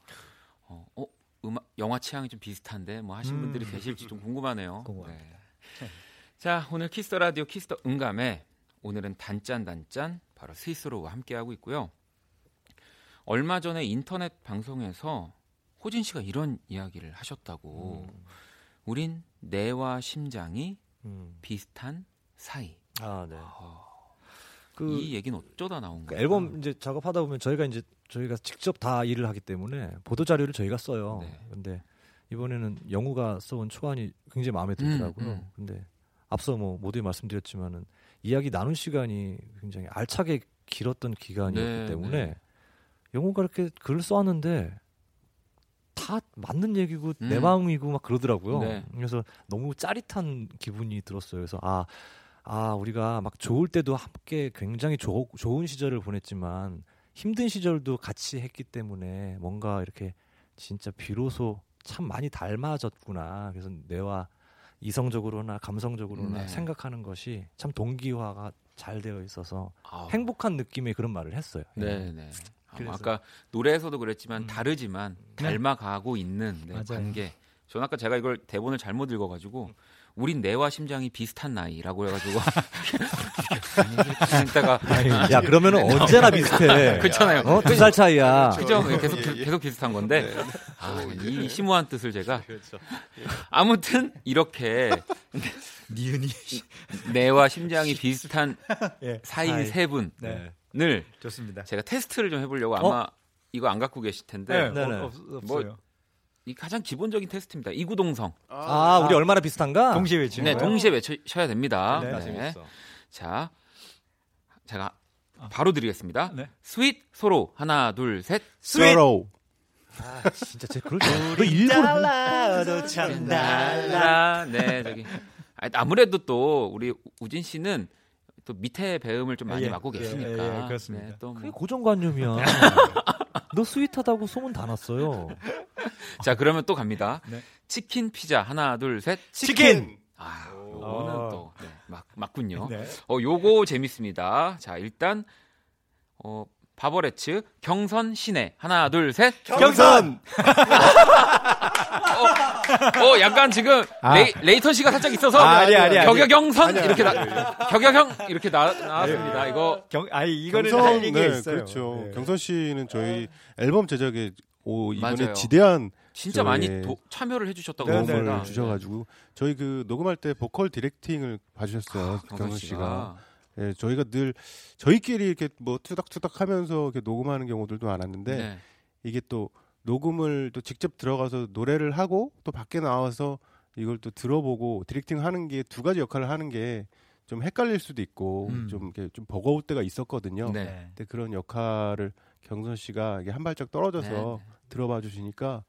어, 어 음악 영화 취향이 좀 비슷한데 뭐 하신 음. 분들이 계실지 좀 궁금하네요. 궁금합니다. 네. 자, 오늘 Kiss the Radio Kiss the 응감에 오늘은 단짠 단짠 바로 스위스로우와 함께 하고 있고요. 얼마 전에 인터넷 방송에서 호진 씨가 이런 이야기를 하셨다고. 우린 뇌와 심장이 음. 비슷한 사이. 아, 네. 그, 이 얘기는 어쩌다 나온 그 거예요? 앨범 이제 작업하다 보면 저희가 이제 저희가 직접 다 일을 하기 때문에 보도 자료를 저희가 써요. 네. 근데 이번에는 영우가 써온 초안이 굉장히 마음에 들더라고요. 음, 음. 근데 앞서 뭐 모두에 말씀드렸지만은 이야기 나눈 시간이 굉장히 알차게 길었던 기간이었기 네, 때문에 네. 영우가 이렇게 글을 써왔는데 다 맞는 얘기고 내 음. 마음이고 막 그러더라고요. 네. 그래서 너무 짜릿한 기분이 들었어요. 그래서 아, 아 우리가 막 좋을 때도 함께 굉장히 조, 좋은 시절을 보냈지만 힘든 시절도 같이 했기 때문에 뭔가 이렇게 진짜 비로소 참 많이 닮아졌구나. 그래서 뇌와 이성적으로나 감성적으로나 네. 생각하는 것이 참 동기화가 잘 되어 있어서 아우. 행복한 느낌의 그런 말을 했어요. 예. 네, 네. 아, 아까 노래에서도 그랬지만 음. 다르지만 닮아가고 있는 네. 관계. 전 아까 제가 이걸 대본을 잘못 읽어가지고 우린 뇌와 심장이 비슷한 나이라고 해가지고 이따가 야 그러면은 언제나 비슷해. 그렇잖아요. 어? 두살 차이야. 그죠? 계속 계속 비슷한 건데 아, 이 심오한 뜻을 제가 아무튼 이렇게 니은이 뇌와 심장이 비슷한 예. 사이 사이. 세 분을 네. 좋습니다. 제가 테스트를 좀 해보려고 아마 이거 안 갖고 계실 텐데 네, 네네. 어, 없, 뭐 없어요. 이 가장 기본적인 테스트입니다. 이구동성. 아, 우리 얼마나 비슷한가? 동시에 외치는 네, 거예요? 동시에 외쳐야 됩니다. 네, 네. 자, 제가 바로 드리겠습니다. 네. Sweet Sorrow 하나 둘 셋. 서로 진짜 제 그걸 너 일부러 달라도 참 달라. 네, 저기 아, 아무래도 또 우리 우진 씨는 또 밑에 배음을 좀 많이 예, 맡고 예, 계시니까. 예, 예, 그렇습니다. 네, 또 그게 뭐. 고정관념이야. 너 스윗하다고 소문 다 났어요. 자, 그러면 또 갑니다. 네. 치킨 피자 하나 둘 셋. 치킨. 아, 요거는 어. 또 네, 맞, 맞군요. 네. 어, 요거 재밌습니다. 자, 일단 어, 바버레츠 경선 시내 하나 둘 셋. 경선. 어, 약간 지금 레이, latency가 살짝 있어서 아, 아니, 아니, 아니. 격여경선 이렇게 나 격여경 이렇게 나, 나왔습니다. 이거 경, 아니 이거는 경선 할 얘기가 네, 있어요. 그렇죠. 네. 경선 씨는 저희 앨범 제작에 오, 이번에 맞아요. 지대한 진짜 많이 도- 참여를 해주셨다고 네, 도움을 네, 합니다. 주셔가지고 저희 그 녹음할 때 보컬 directing을 봐주셨어요. 아, 경선 씨가. 예, 저희가 늘 저희끼리 이렇게 뭐 투닥투닥하면서 이렇게 녹음하는 경우들도 많았는데 네. 이게 또 녹음을 또 직접 들어가서 노래를 하고 또 밖에 나와서 이걸 또 들어보고 directing 하는 게 두 가지 역할을 하는 게 좀 헷갈릴 수도 있고 음. 좀 이렇게 좀 버거울 때가 있었거든요. 네. 네. 근데 그런 역할을 경선 씨가 이게 한 발짝 떨어져서 네. 들어봐 주시니까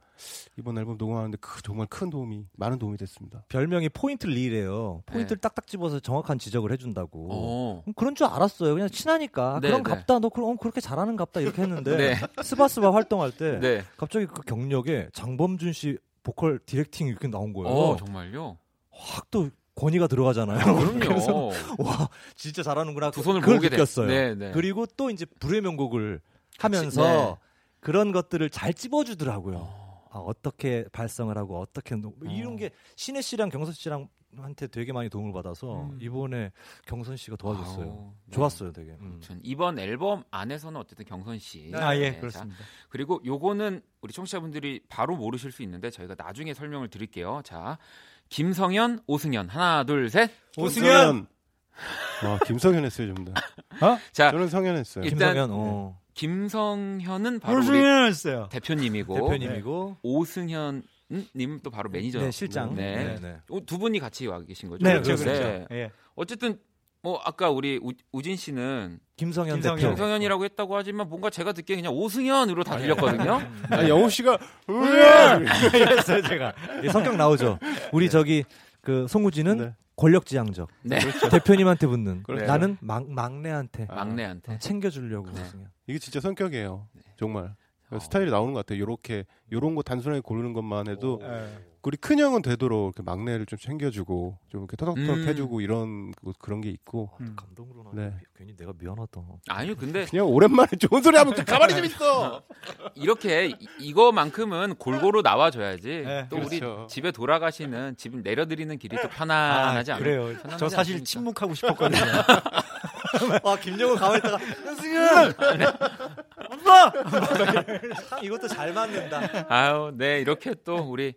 이번 앨범 녹음하는데 그 정말 큰 도움이 많은 도움이 됐습니다. 별명이 포인트 리래요. 포인트를 네. 딱딱 집어서 정확한 지적을 해준다고. 어. 음, 그런 줄 알았어요. 그냥 친하니까 네, 그런 네. 갑다. 너 그럼 어, 그렇게 잘하는 갑다 이렇게 했는데 네. 스바스바 활동할 때 네. 갑자기 그 경력에 장범준 씨 보컬 directing 이렇게 나온 거예요. 어, 정말요? 확또 권위가 들어가잖아요. 그래서 그럼요. 와 진짜 잘하는구나. 두 손을 그걸 모으게. 느꼈어요. 네, 네. 그리고 또 이제 불의 명곡을 하면서 네. 그런 것들을 잘 찝어주더라고요. 어. 아, 어떻게 발성을 하고 어떻게 노- 뭐 이런 어. 게 신혜 씨랑 경선 씨랑 한테 되게 많이 도움을 받아서 음. 이번에 경선 씨가 도와줬어요. 아우, 네. 좋았어요, 되게. 음. 이번 앨범 안에서는 어쨌든 경선 씨. 아, 예, 네, 그렇습니다. 자, 그리고 요거는 우리 청취자분들이 바로 모르실 수 있는데 저희가 나중에 설명을 드릴게요. 자, 김성현, 오승현 하나, 둘, 셋. 오승현. 와 김성현 했어요 좀 더. 자, 저는 성현 했어요. 일단 김성현, 어. 김성현은 바로 우리 오승현 했어요. 대표님이고 대표님이고 오승현 님은 또 바로 매니저. 네, 실장. 네. 네, 네. 어, 두 분이 같이 와 계신 거죠? 네, 그렇죠, 그렇죠. 그렇죠. 예. 어쨌든 뭐 아까 우리 우, 우진 씨는 김성현, 김성현. 대표. 김성현이라고 했다고 하지만 뭔가 제가 듣기에 그냥 오승현으로 다 들렸거든요. 아, 영호 씨가 으아! 이랬어요, 제가. 이 성격 나오죠. 우리 저기 그 송우진은 네. 권력지향적. 네. 대표님한테 붙는. 그렇죠. 나는 막, 막내한테 막내한테. 어, 챙겨주려고. 네. 이게 진짜 성격이에요. 정말 어. 스타일이 나오는 것 같아요. 요렇게 요런 거 단순하게 고르는 것만 해도 예. 우리 큰 형은 되도록 이렇게 막내를 좀 챙겨주고 좀 이렇게 터덕터덕 음. 해주고 이런 그- 그런 게 있고 음. 감동으로 나. 네. 괜히 내가 미안하다. 아니요, 근데 그냥 오랜만에 좋은 소리 하면 좀 가만히 좀 있어. 이렇게 이- 이거만큼은 골고루 나와줘야지. 네, 또 그렇죠. 우리 집에 돌아가시는 집 내려드리는 길이 또 편안하지 아, 않아요? 그래요. 저 사실 않습니까? 침묵하고 싶었거든요. 아 김정은 가만히 있다가 현승현 엄마 참 이것도 잘 맞는다. 아유, 네 이렇게 또 우리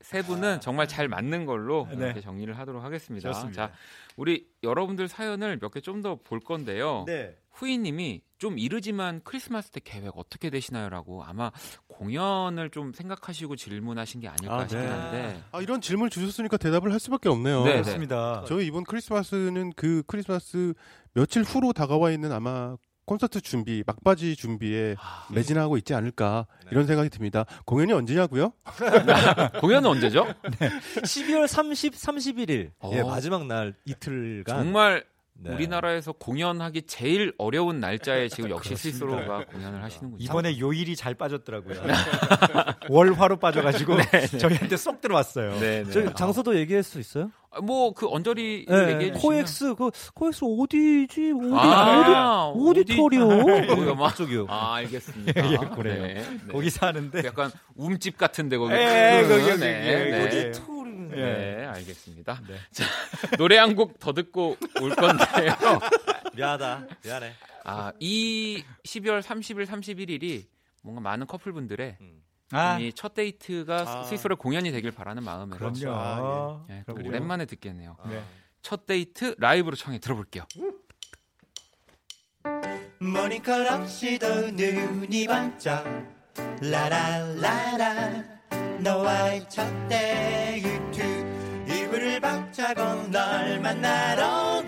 세 분은 정말 잘 맞는 걸로 네. 이렇게 정리를 하도록 하겠습니다. 좋습니다. 자, 우리 여러분들 사연을 몇 개 좀 더 볼 건데요. 네. 후이님이 좀 이르지만 크리스마스 때 계획 어떻게 되시나요?라고 아마 공연을 좀 생각하시고 질문하신 게 아닐까 아, 네. 싶긴 한데. 아, 이런 질문 주셨으니까 대답을 할 수밖에 없네요. 네, 네. 그렇습니다. 저희 이번 크리스마스는 그 크리스마스 며칠 후로 다가와 있는 아마 콘서트 준비, 막바지 준비에 매진하고 있지 않을까 이런 생각이 듭니다. 공연이 언제냐고요? 공연은 언제죠? 12월 30, 31일 예, 어. 마지막 날 이틀간 정말 네. 우리나라에서 공연하기 제일 어려운 날짜에 지금 역시 스위스로가 공연을 하시는군요. 이번에 요일이 잘 빠졌더라고요. 월화로 빠져가지고 저희한테 쏙 들어왔어요. 네, 네. 저 장소도 얘기할 수 있어요? 뭐 그 언저리 네, 얘기해 주시면 코엑스 그 코엑스 어디지? 어디 아, 어디 auditorium 어디- 뭐, 쪽이요. 아, 알겠습니다. 예, 그래요. 네, 네. 거기서 하는데 약간 움집 같은데 거기. 예, 큰, 거기, 거기, 네, 거기. 네. auditorium. 네, 알겠습니다. 자, 노래 한 곡 더 듣고 올 건데요. 미안하다. 미안해. 아, 이 12월 30일, 31일이 뭔가 많은 커플분들의 아 이 첫 데이트가 아. 스윗소로우 공연이 되길 바라는 마음으로 그럼요. 아, 예, 또 그럼요. 오랜만에 듣겠네요. 네. 첫 데이트 라이브로 청해 들어볼게요. 머리컬 없이도 눈이 반짝 라라라라 너와의 첫 데이트 이불을 박차고 널 만나러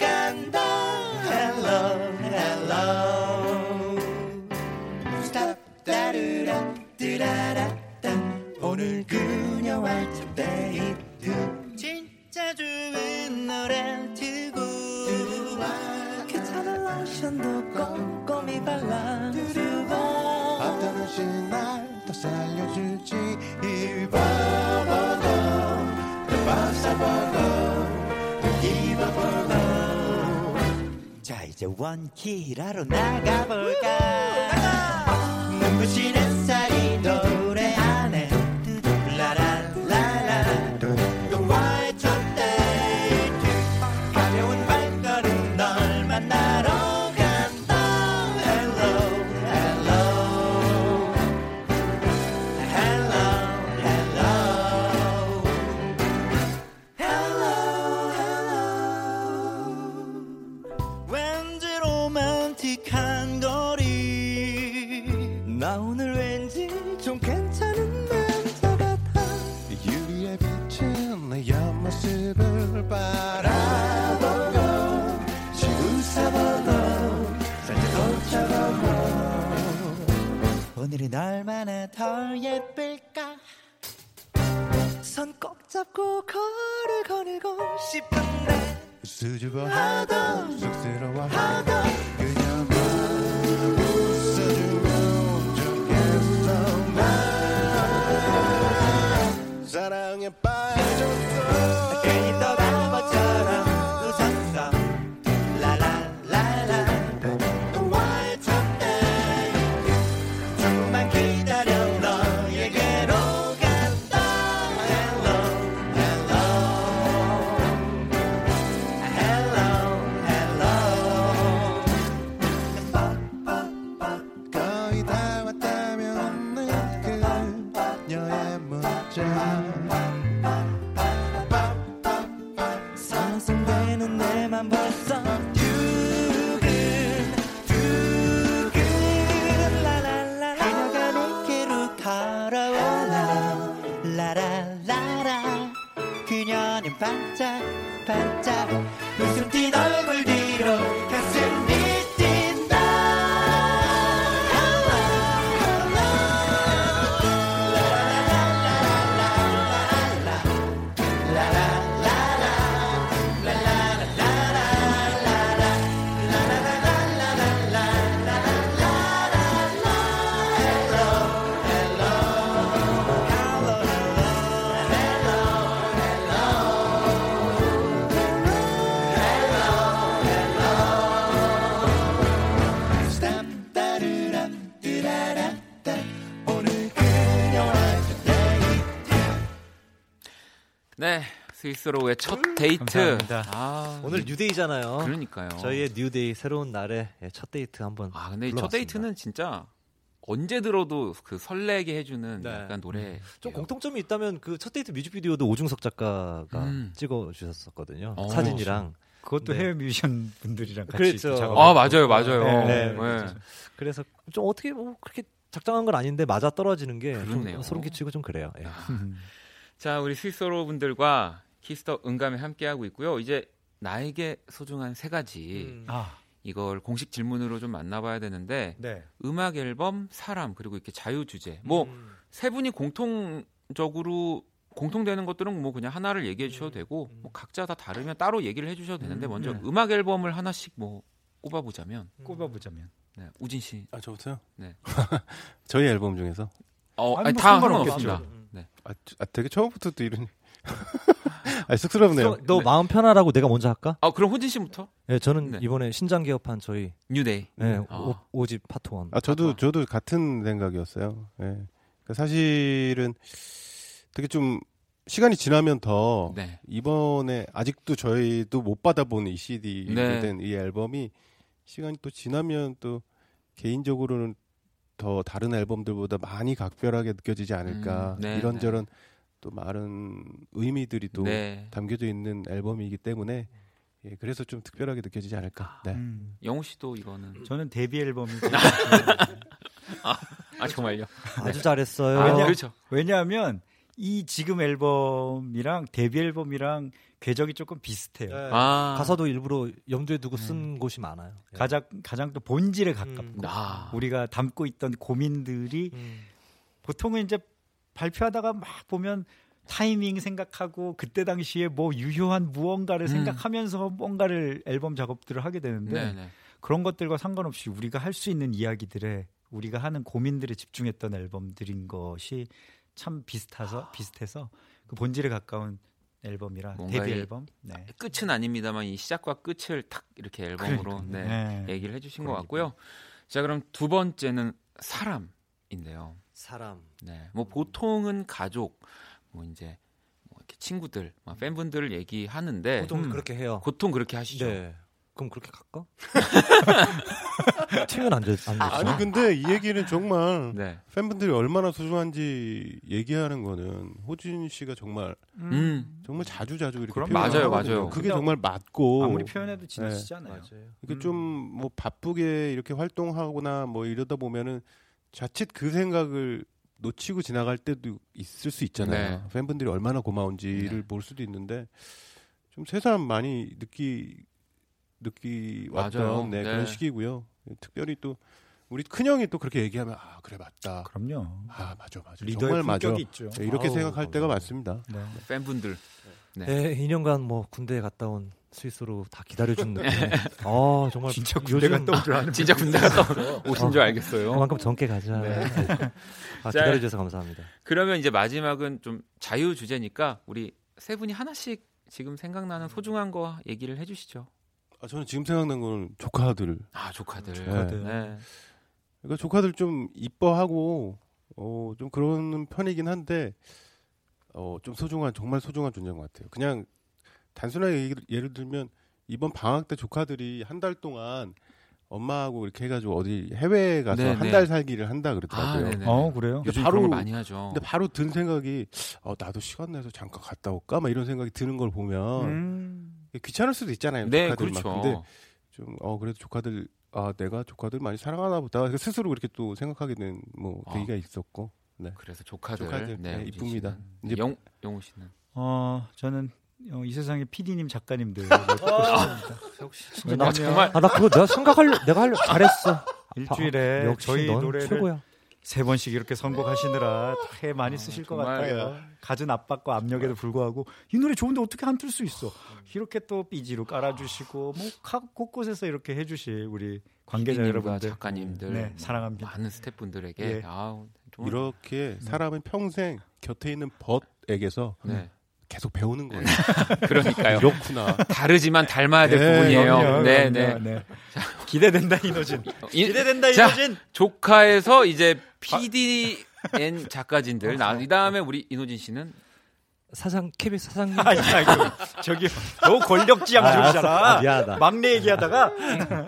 자 이제 원키라로 나가볼까 라라라라. 그녀는 반짝 반짝 웃음 띤 얼굴 뒤로 스윗소로우의 첫 데이트. 감사합니다. 아, 오늘 New Day잖아요. 그러니까요. 저희의 New Day 새로운 날에 예, 첫 데이트 한번 아 근데 이 첫. 데이트는 진짜 언제 들어도 그 설레게 해주는 네. 약간 노래. 좀 공통점이 있다면 그 첫 데이트 뮤직비디오도 오중석 작가가 음. 찍어 주셨었거든요. 어. 사진이랑. 그것도 네. 해외 뮤지션 분들이랑 같이 그렇죠. 아 맞아요, 맞아요. 네, 네. 그렇죠. 그래서 좀 어떻게 뭐 그렇게 작정한 건 아닌데 맞아 떨어지는 게 소름 끼치고 좀 그래요. 예. 자, 우리 스윗소로우 분들과 키스 더 음감에 함께하고 있고요. 이제 나에게 소중한 세 가지 음. 아, 이걸 공식 질문으로 좀 만나봐야 되는데 네. 음악 앨범, 사람 그리고 이렇게 자유 주제 뭐 세 분이 공통적으로 공통되는 것들은 뭐 그냥 하나를 얘기해 주셔도 되고 뭐 각자 다 다르면 따로 얘기를 해주셔도 되는데 음, 먼저 네. 음악 앨범을 하나씩 뭐 꼽아보자면 꼽아보자면 네, 우진 씨. 아 저부터요? 네. 저희 앨범 중에서 어, 아니, 아니, 뭐 다 상관없겠죠. 네. 아, 저- 아, 되게 처음부터 또 이런 아 쑥스럽네요. 너 마음 편하라고 내가 먼저 할까? 아 그럼 호진 씨부터 예, 저는 네. 이번에 신장 개업한 저희 New Day. 예, 아. 오, 오집 Part One. 아 저도 저도 같은 생각이었어요. 예. 그러니까 사실은 되게 좀 시간이 지나면 더 네. 이번에 아직도 저희도 못 받아본 이 CD 네. 된 이 앨범이 시간이 또 지나면 또 개인적으로는 더 다른 앨범들보다 많이 각별하게 느껴지지 않을까 음, 네, 이런저런 또 많은 의미들이 또 네. 담겨져 있는 앨범이기 때문에 예, 그래서 좀 특별하게 느껴지지 않을까. 네. 음, 영호 씨도 이거는 저는 데뷔 앨범이 아 정말요? 아주 잘했어요. 아, 왜냐- 그렇죠. 왜냐하면 이 지금 앨범이랑 데뷔 앨범이랑 궤적이 조금 비슷해요. 예, 아 가사도 일부러 염두에 두고 쓴 곳이 많아요. 예. 가장 가장 또 본질에 가깝고 음. 아. 우리가 담고 있던 고민들이 음. 보통은 이제 발표하다가 막 보면 타이밍 생각하고 그때 당시에 뭐 유효한 무언가를 음. 생각하면서 뭔가를 앨범 작업들을 하게 되는데 네네. 그런 것들과 상관없이 우리가 할 수 있는 이야기들에 우리가 하는 고민들에 집중했던 앨범들인 것이 참 비슷해서 비슷해서 그 본질에 가까운 앨범이라 데뷔 이- 앨범. 네. 끝은 아닙니다만 이 시작과 끝을 탁 이렇게 앨범으로 그러니까요. 네, 네. 얘기를 해주신 것 그러니까요. 같고요. 자 그럼 두 번째는 사람인데요. 사람. 네, 뭐 보통은 가족, 뭐 이제 뭐 이렇게 친구들, 막 팬분들을 얘기하는데 보통 음. 그렇게 해요. 보통 그렇게 하시죠. 네. 그럼 그렇게 갈까? 튀면 안 돼. 안 되죠. 아니 근데 이 얘기는 정말 네. 팬분들이 얼마나 소중한지 얘기하는 거는 호진 씨가 정말 음. 정말 자주 자주 이렇게 그럼 맞아요, 표현하거든요. 맞아요. 그게 정말 맞고 아무리 표현해도 지나치잖아요. 맞아요. 이게 음. 좀뭐 바쁘게 이렇게 활동하거나 뭐 이러다 보면은 자칫 그 생각을 놓치고 지나갈 때도 있을 수 있잖아요. 네. 팬분들이 얼마나 고마운지를 네. 볼 수도 있는데 좀 새삼 많이 느끼 느끼. 왔던 네, 네. 그런 시기고요. 특별히 또 우리 큰 형이 또 그렇게 얘기하면 아 그래 맞다. 그럼요. 아 맞아 맞아. 리더의 정말 맞아. 있죠. 네, 이렇게 아우, 생각할 때가. 맞습니다. 네. 팬분들. 네. 네, 2년간 뭐 군대에 갔다 온 스위스로 다 기다려준 느낌. 아 정말 진짜 군대 갔다 아는 진짜 군대 갔다 오신 줄 알겠어요. 그만큼 젊게 가자. 네. 아, 자, 기다려주셔서 감사합니다. 그러면 이제 마지막은 좀 자유 주제니까 우리 세 분이 하나씩 지금 생각나는 소중한 거 얘기를 해주시죠. 아, 저는 지금 생각난 건 조카들. 아 조카들. 조카들. 네. 그러니까 조카들 좀 이뻐하고 어, 좀 그러는 편이긴 한데 어, 좀 소중한 정말 소중한 존재인 것 같아요. 그냥 단순하게 예를, 예를 들면 이번 방학 때 조카들이 한 달 동안 엄마하고 이렇게 해가지고 어디 해외에 가서 네, 한 네. 달 살기를 한다 아, 그러더라고요. 네네. 어 그래요? 요즘 바로- 그런 걸 많이 하죠. 근데 바로 든 생각이 어, 나도 시간 내서 잠깐 갔다 올까? 막 이런 생각이 드는 걸 보면 음. 귀찮을 수도 있잖아요. 네, 조카들 막. 그렇죠. 근데 좀어 그래도 조카들 아 내가 조카들 많이 사랑하나 보다 그러니까 스스로 그렇게 또 생각하게 된뭐 아. 계기가 있었고 네. 그래서 조카들. 조카들, 네, 이쁩니다. 이제- 영 영우 씨는. 어 저는 어, 이 세상의 PD님 작가님들 뽑고 싶습니다. 나 왜냐면 정말 아 나 그거 내가 생각하려 내가 하려 잘했어. 일주일에 역시 저희 넌 노래를 최고야. 세 번씩 이렇게 선곡하시느라 해 많이 쓰실 것 정말. 같아요. 갖은 압박과 압력에도 불구하고 이 노래 좋은데 어떻게 안 틀 수 있어? 이렇게 또 삐지로 깔아주시고 뭐 각 곳곳에서 이렇게 해주실 우리 관계자 여러분들, 작가님들, 네뭐 사랑합니다. 많은 스태프분들에게 예. 아우 정말 이렇게 사람은 평생 곁에 있는 벗에게서 네. 계속 배우는 거예요. 그러니까요. 이렇구나. 다르지만 닮아야 될 네, 부분이에요. 그럼요, 네, 그럼요, 네. 네. 기대된다 이노진. 이- 기대된다 자, 이노진. 조카에서 이제 PDN 작가진들 나. 이 다음에 우리 이노진 씨는 사장 KBS 사장님 아니, 아이고, 저기 너 권력지향 아, 중이잖아. 알았어. 아, 미안하다. 막내 얘기하다가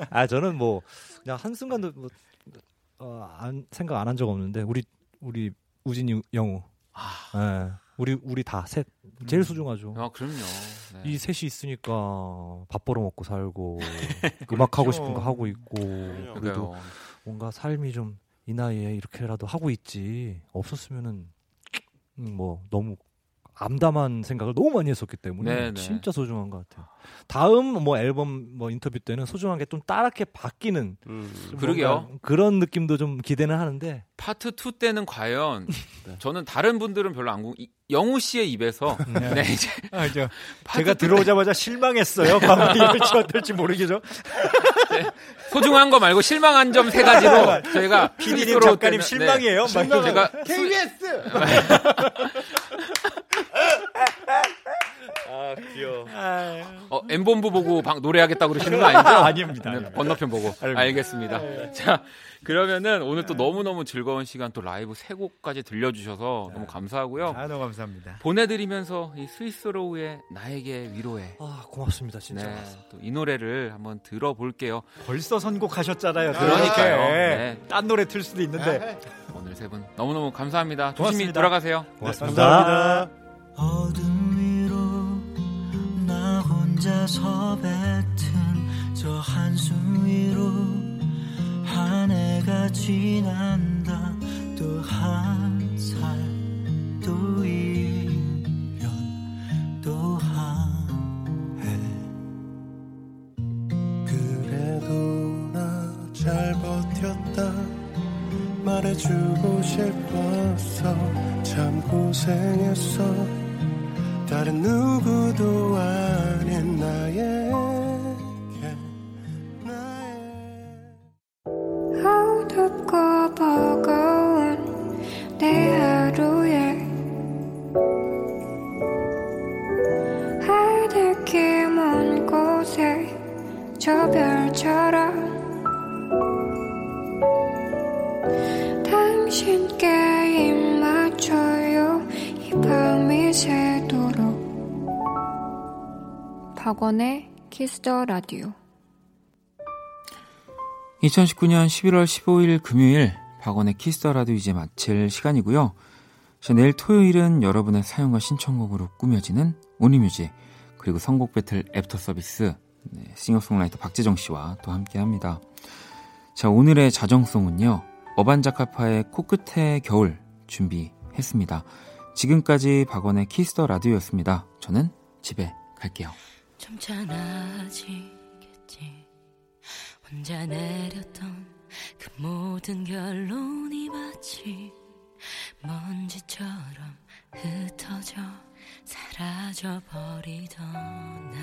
아 저는 뭐 그냥 한 순간도 뭐 어, 안, 생각 안 한 적 없는데 우리 우리 우진이 영우 예, 우리 우리 다 셋 제일 소중하죠. 아, 그럼요. 네. 이 셋이 있으니까 밥 벌어 먹고 살고 음악 하고 싶은 거 하고 있고 그래도 그러니까요. 뭔가 삶이 좀 이 나이에 이렇게라도 하고 있지 없었으면은 음, 뭐 너무 암담한 생각을 너무 많이 했었기 때문에 네, 네. 진짜 소중한 것 같아요. 다음 뭐 앨범 뭐 인터뷰 때는 소중한 게 좀 따랗게 바뀌는 음. 그러게요. 그런 느낌도 좀 기대는 하는데 파트 2 때는 과연 저는 다른 분들은 별로 안 궁. 이- 영우 씨의 입에서 네, 이제 아, 저, 제가 2 들어오자마자 실망했어요. 이럴지 어떨지 모르겠죠. 소중한 거 말고 실망한 점 세 가지로 저희가 PD님 작가님 실망이에요. 네. 막 제가 KBS. 아 귀여워. 어, 엠본부 보고 방, 노래하겠다고 그러시는 거 아니죠? 아닙니다. 네. 건너편 보고. 알겠습니다. 자, 그러면은 오늘 또 너무 너무 즐거운 시간 또 라이브 세 곡까지 들려주셔서 너무 감사하고요. 아, 너무 감사합니다. 보내드리면서 이 스위스로우의 나에게 위로해. 아 고맙습니다 진짜. 네, 또이 노래를 한번 들어볼게요. 벌써 선곡하셨잖아요. 그러니까요. 이렇게. 네. 딴 노래 틀 수도 있는데. 오늘 세 분 너무 너무 감사합니다. 조심히 고맙습니다. 돌아가세요. 고맙습니다. 감사합니다. 어둠 위로 나 혼자서 뱉은 저 한숨 위로 한 해가 지난다. 또 한 살또 1년 또 한 해. 그래도 나 잘 버텼다. 말해주고 싶었어 참 고생했어 다른 누구도 아닌 나의 박원의 Kiss the Radio 2019년 11월 15일 금요일 박원의 Kiss the Radio 이제 마칠 시간이고요. 자, 내일 토요일은 여러분의 사연과 신청곡으로 꾸며지는 Only Music 그리고 선곡 배틀 애프터 서비스 네, 싱어송라이터 박재정 씨와 또 함께합니다. 자 오늘의 자정송은요 어반자카파의 코끝의 겨울 준비했습니다. 지금까지 박원의 Kiss the Radio였습니다. 저는 집에 갈게요. 좀 작아지겠지. 혼자 내렸던 그 모든 결론이 마치 먼지처럼 흩어져 사라져 버리던 날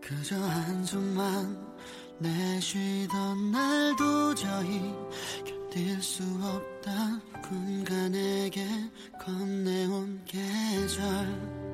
그저 한숨만 내쉬던 날 도저히 견딜 수 없다. 내게 건네온 계절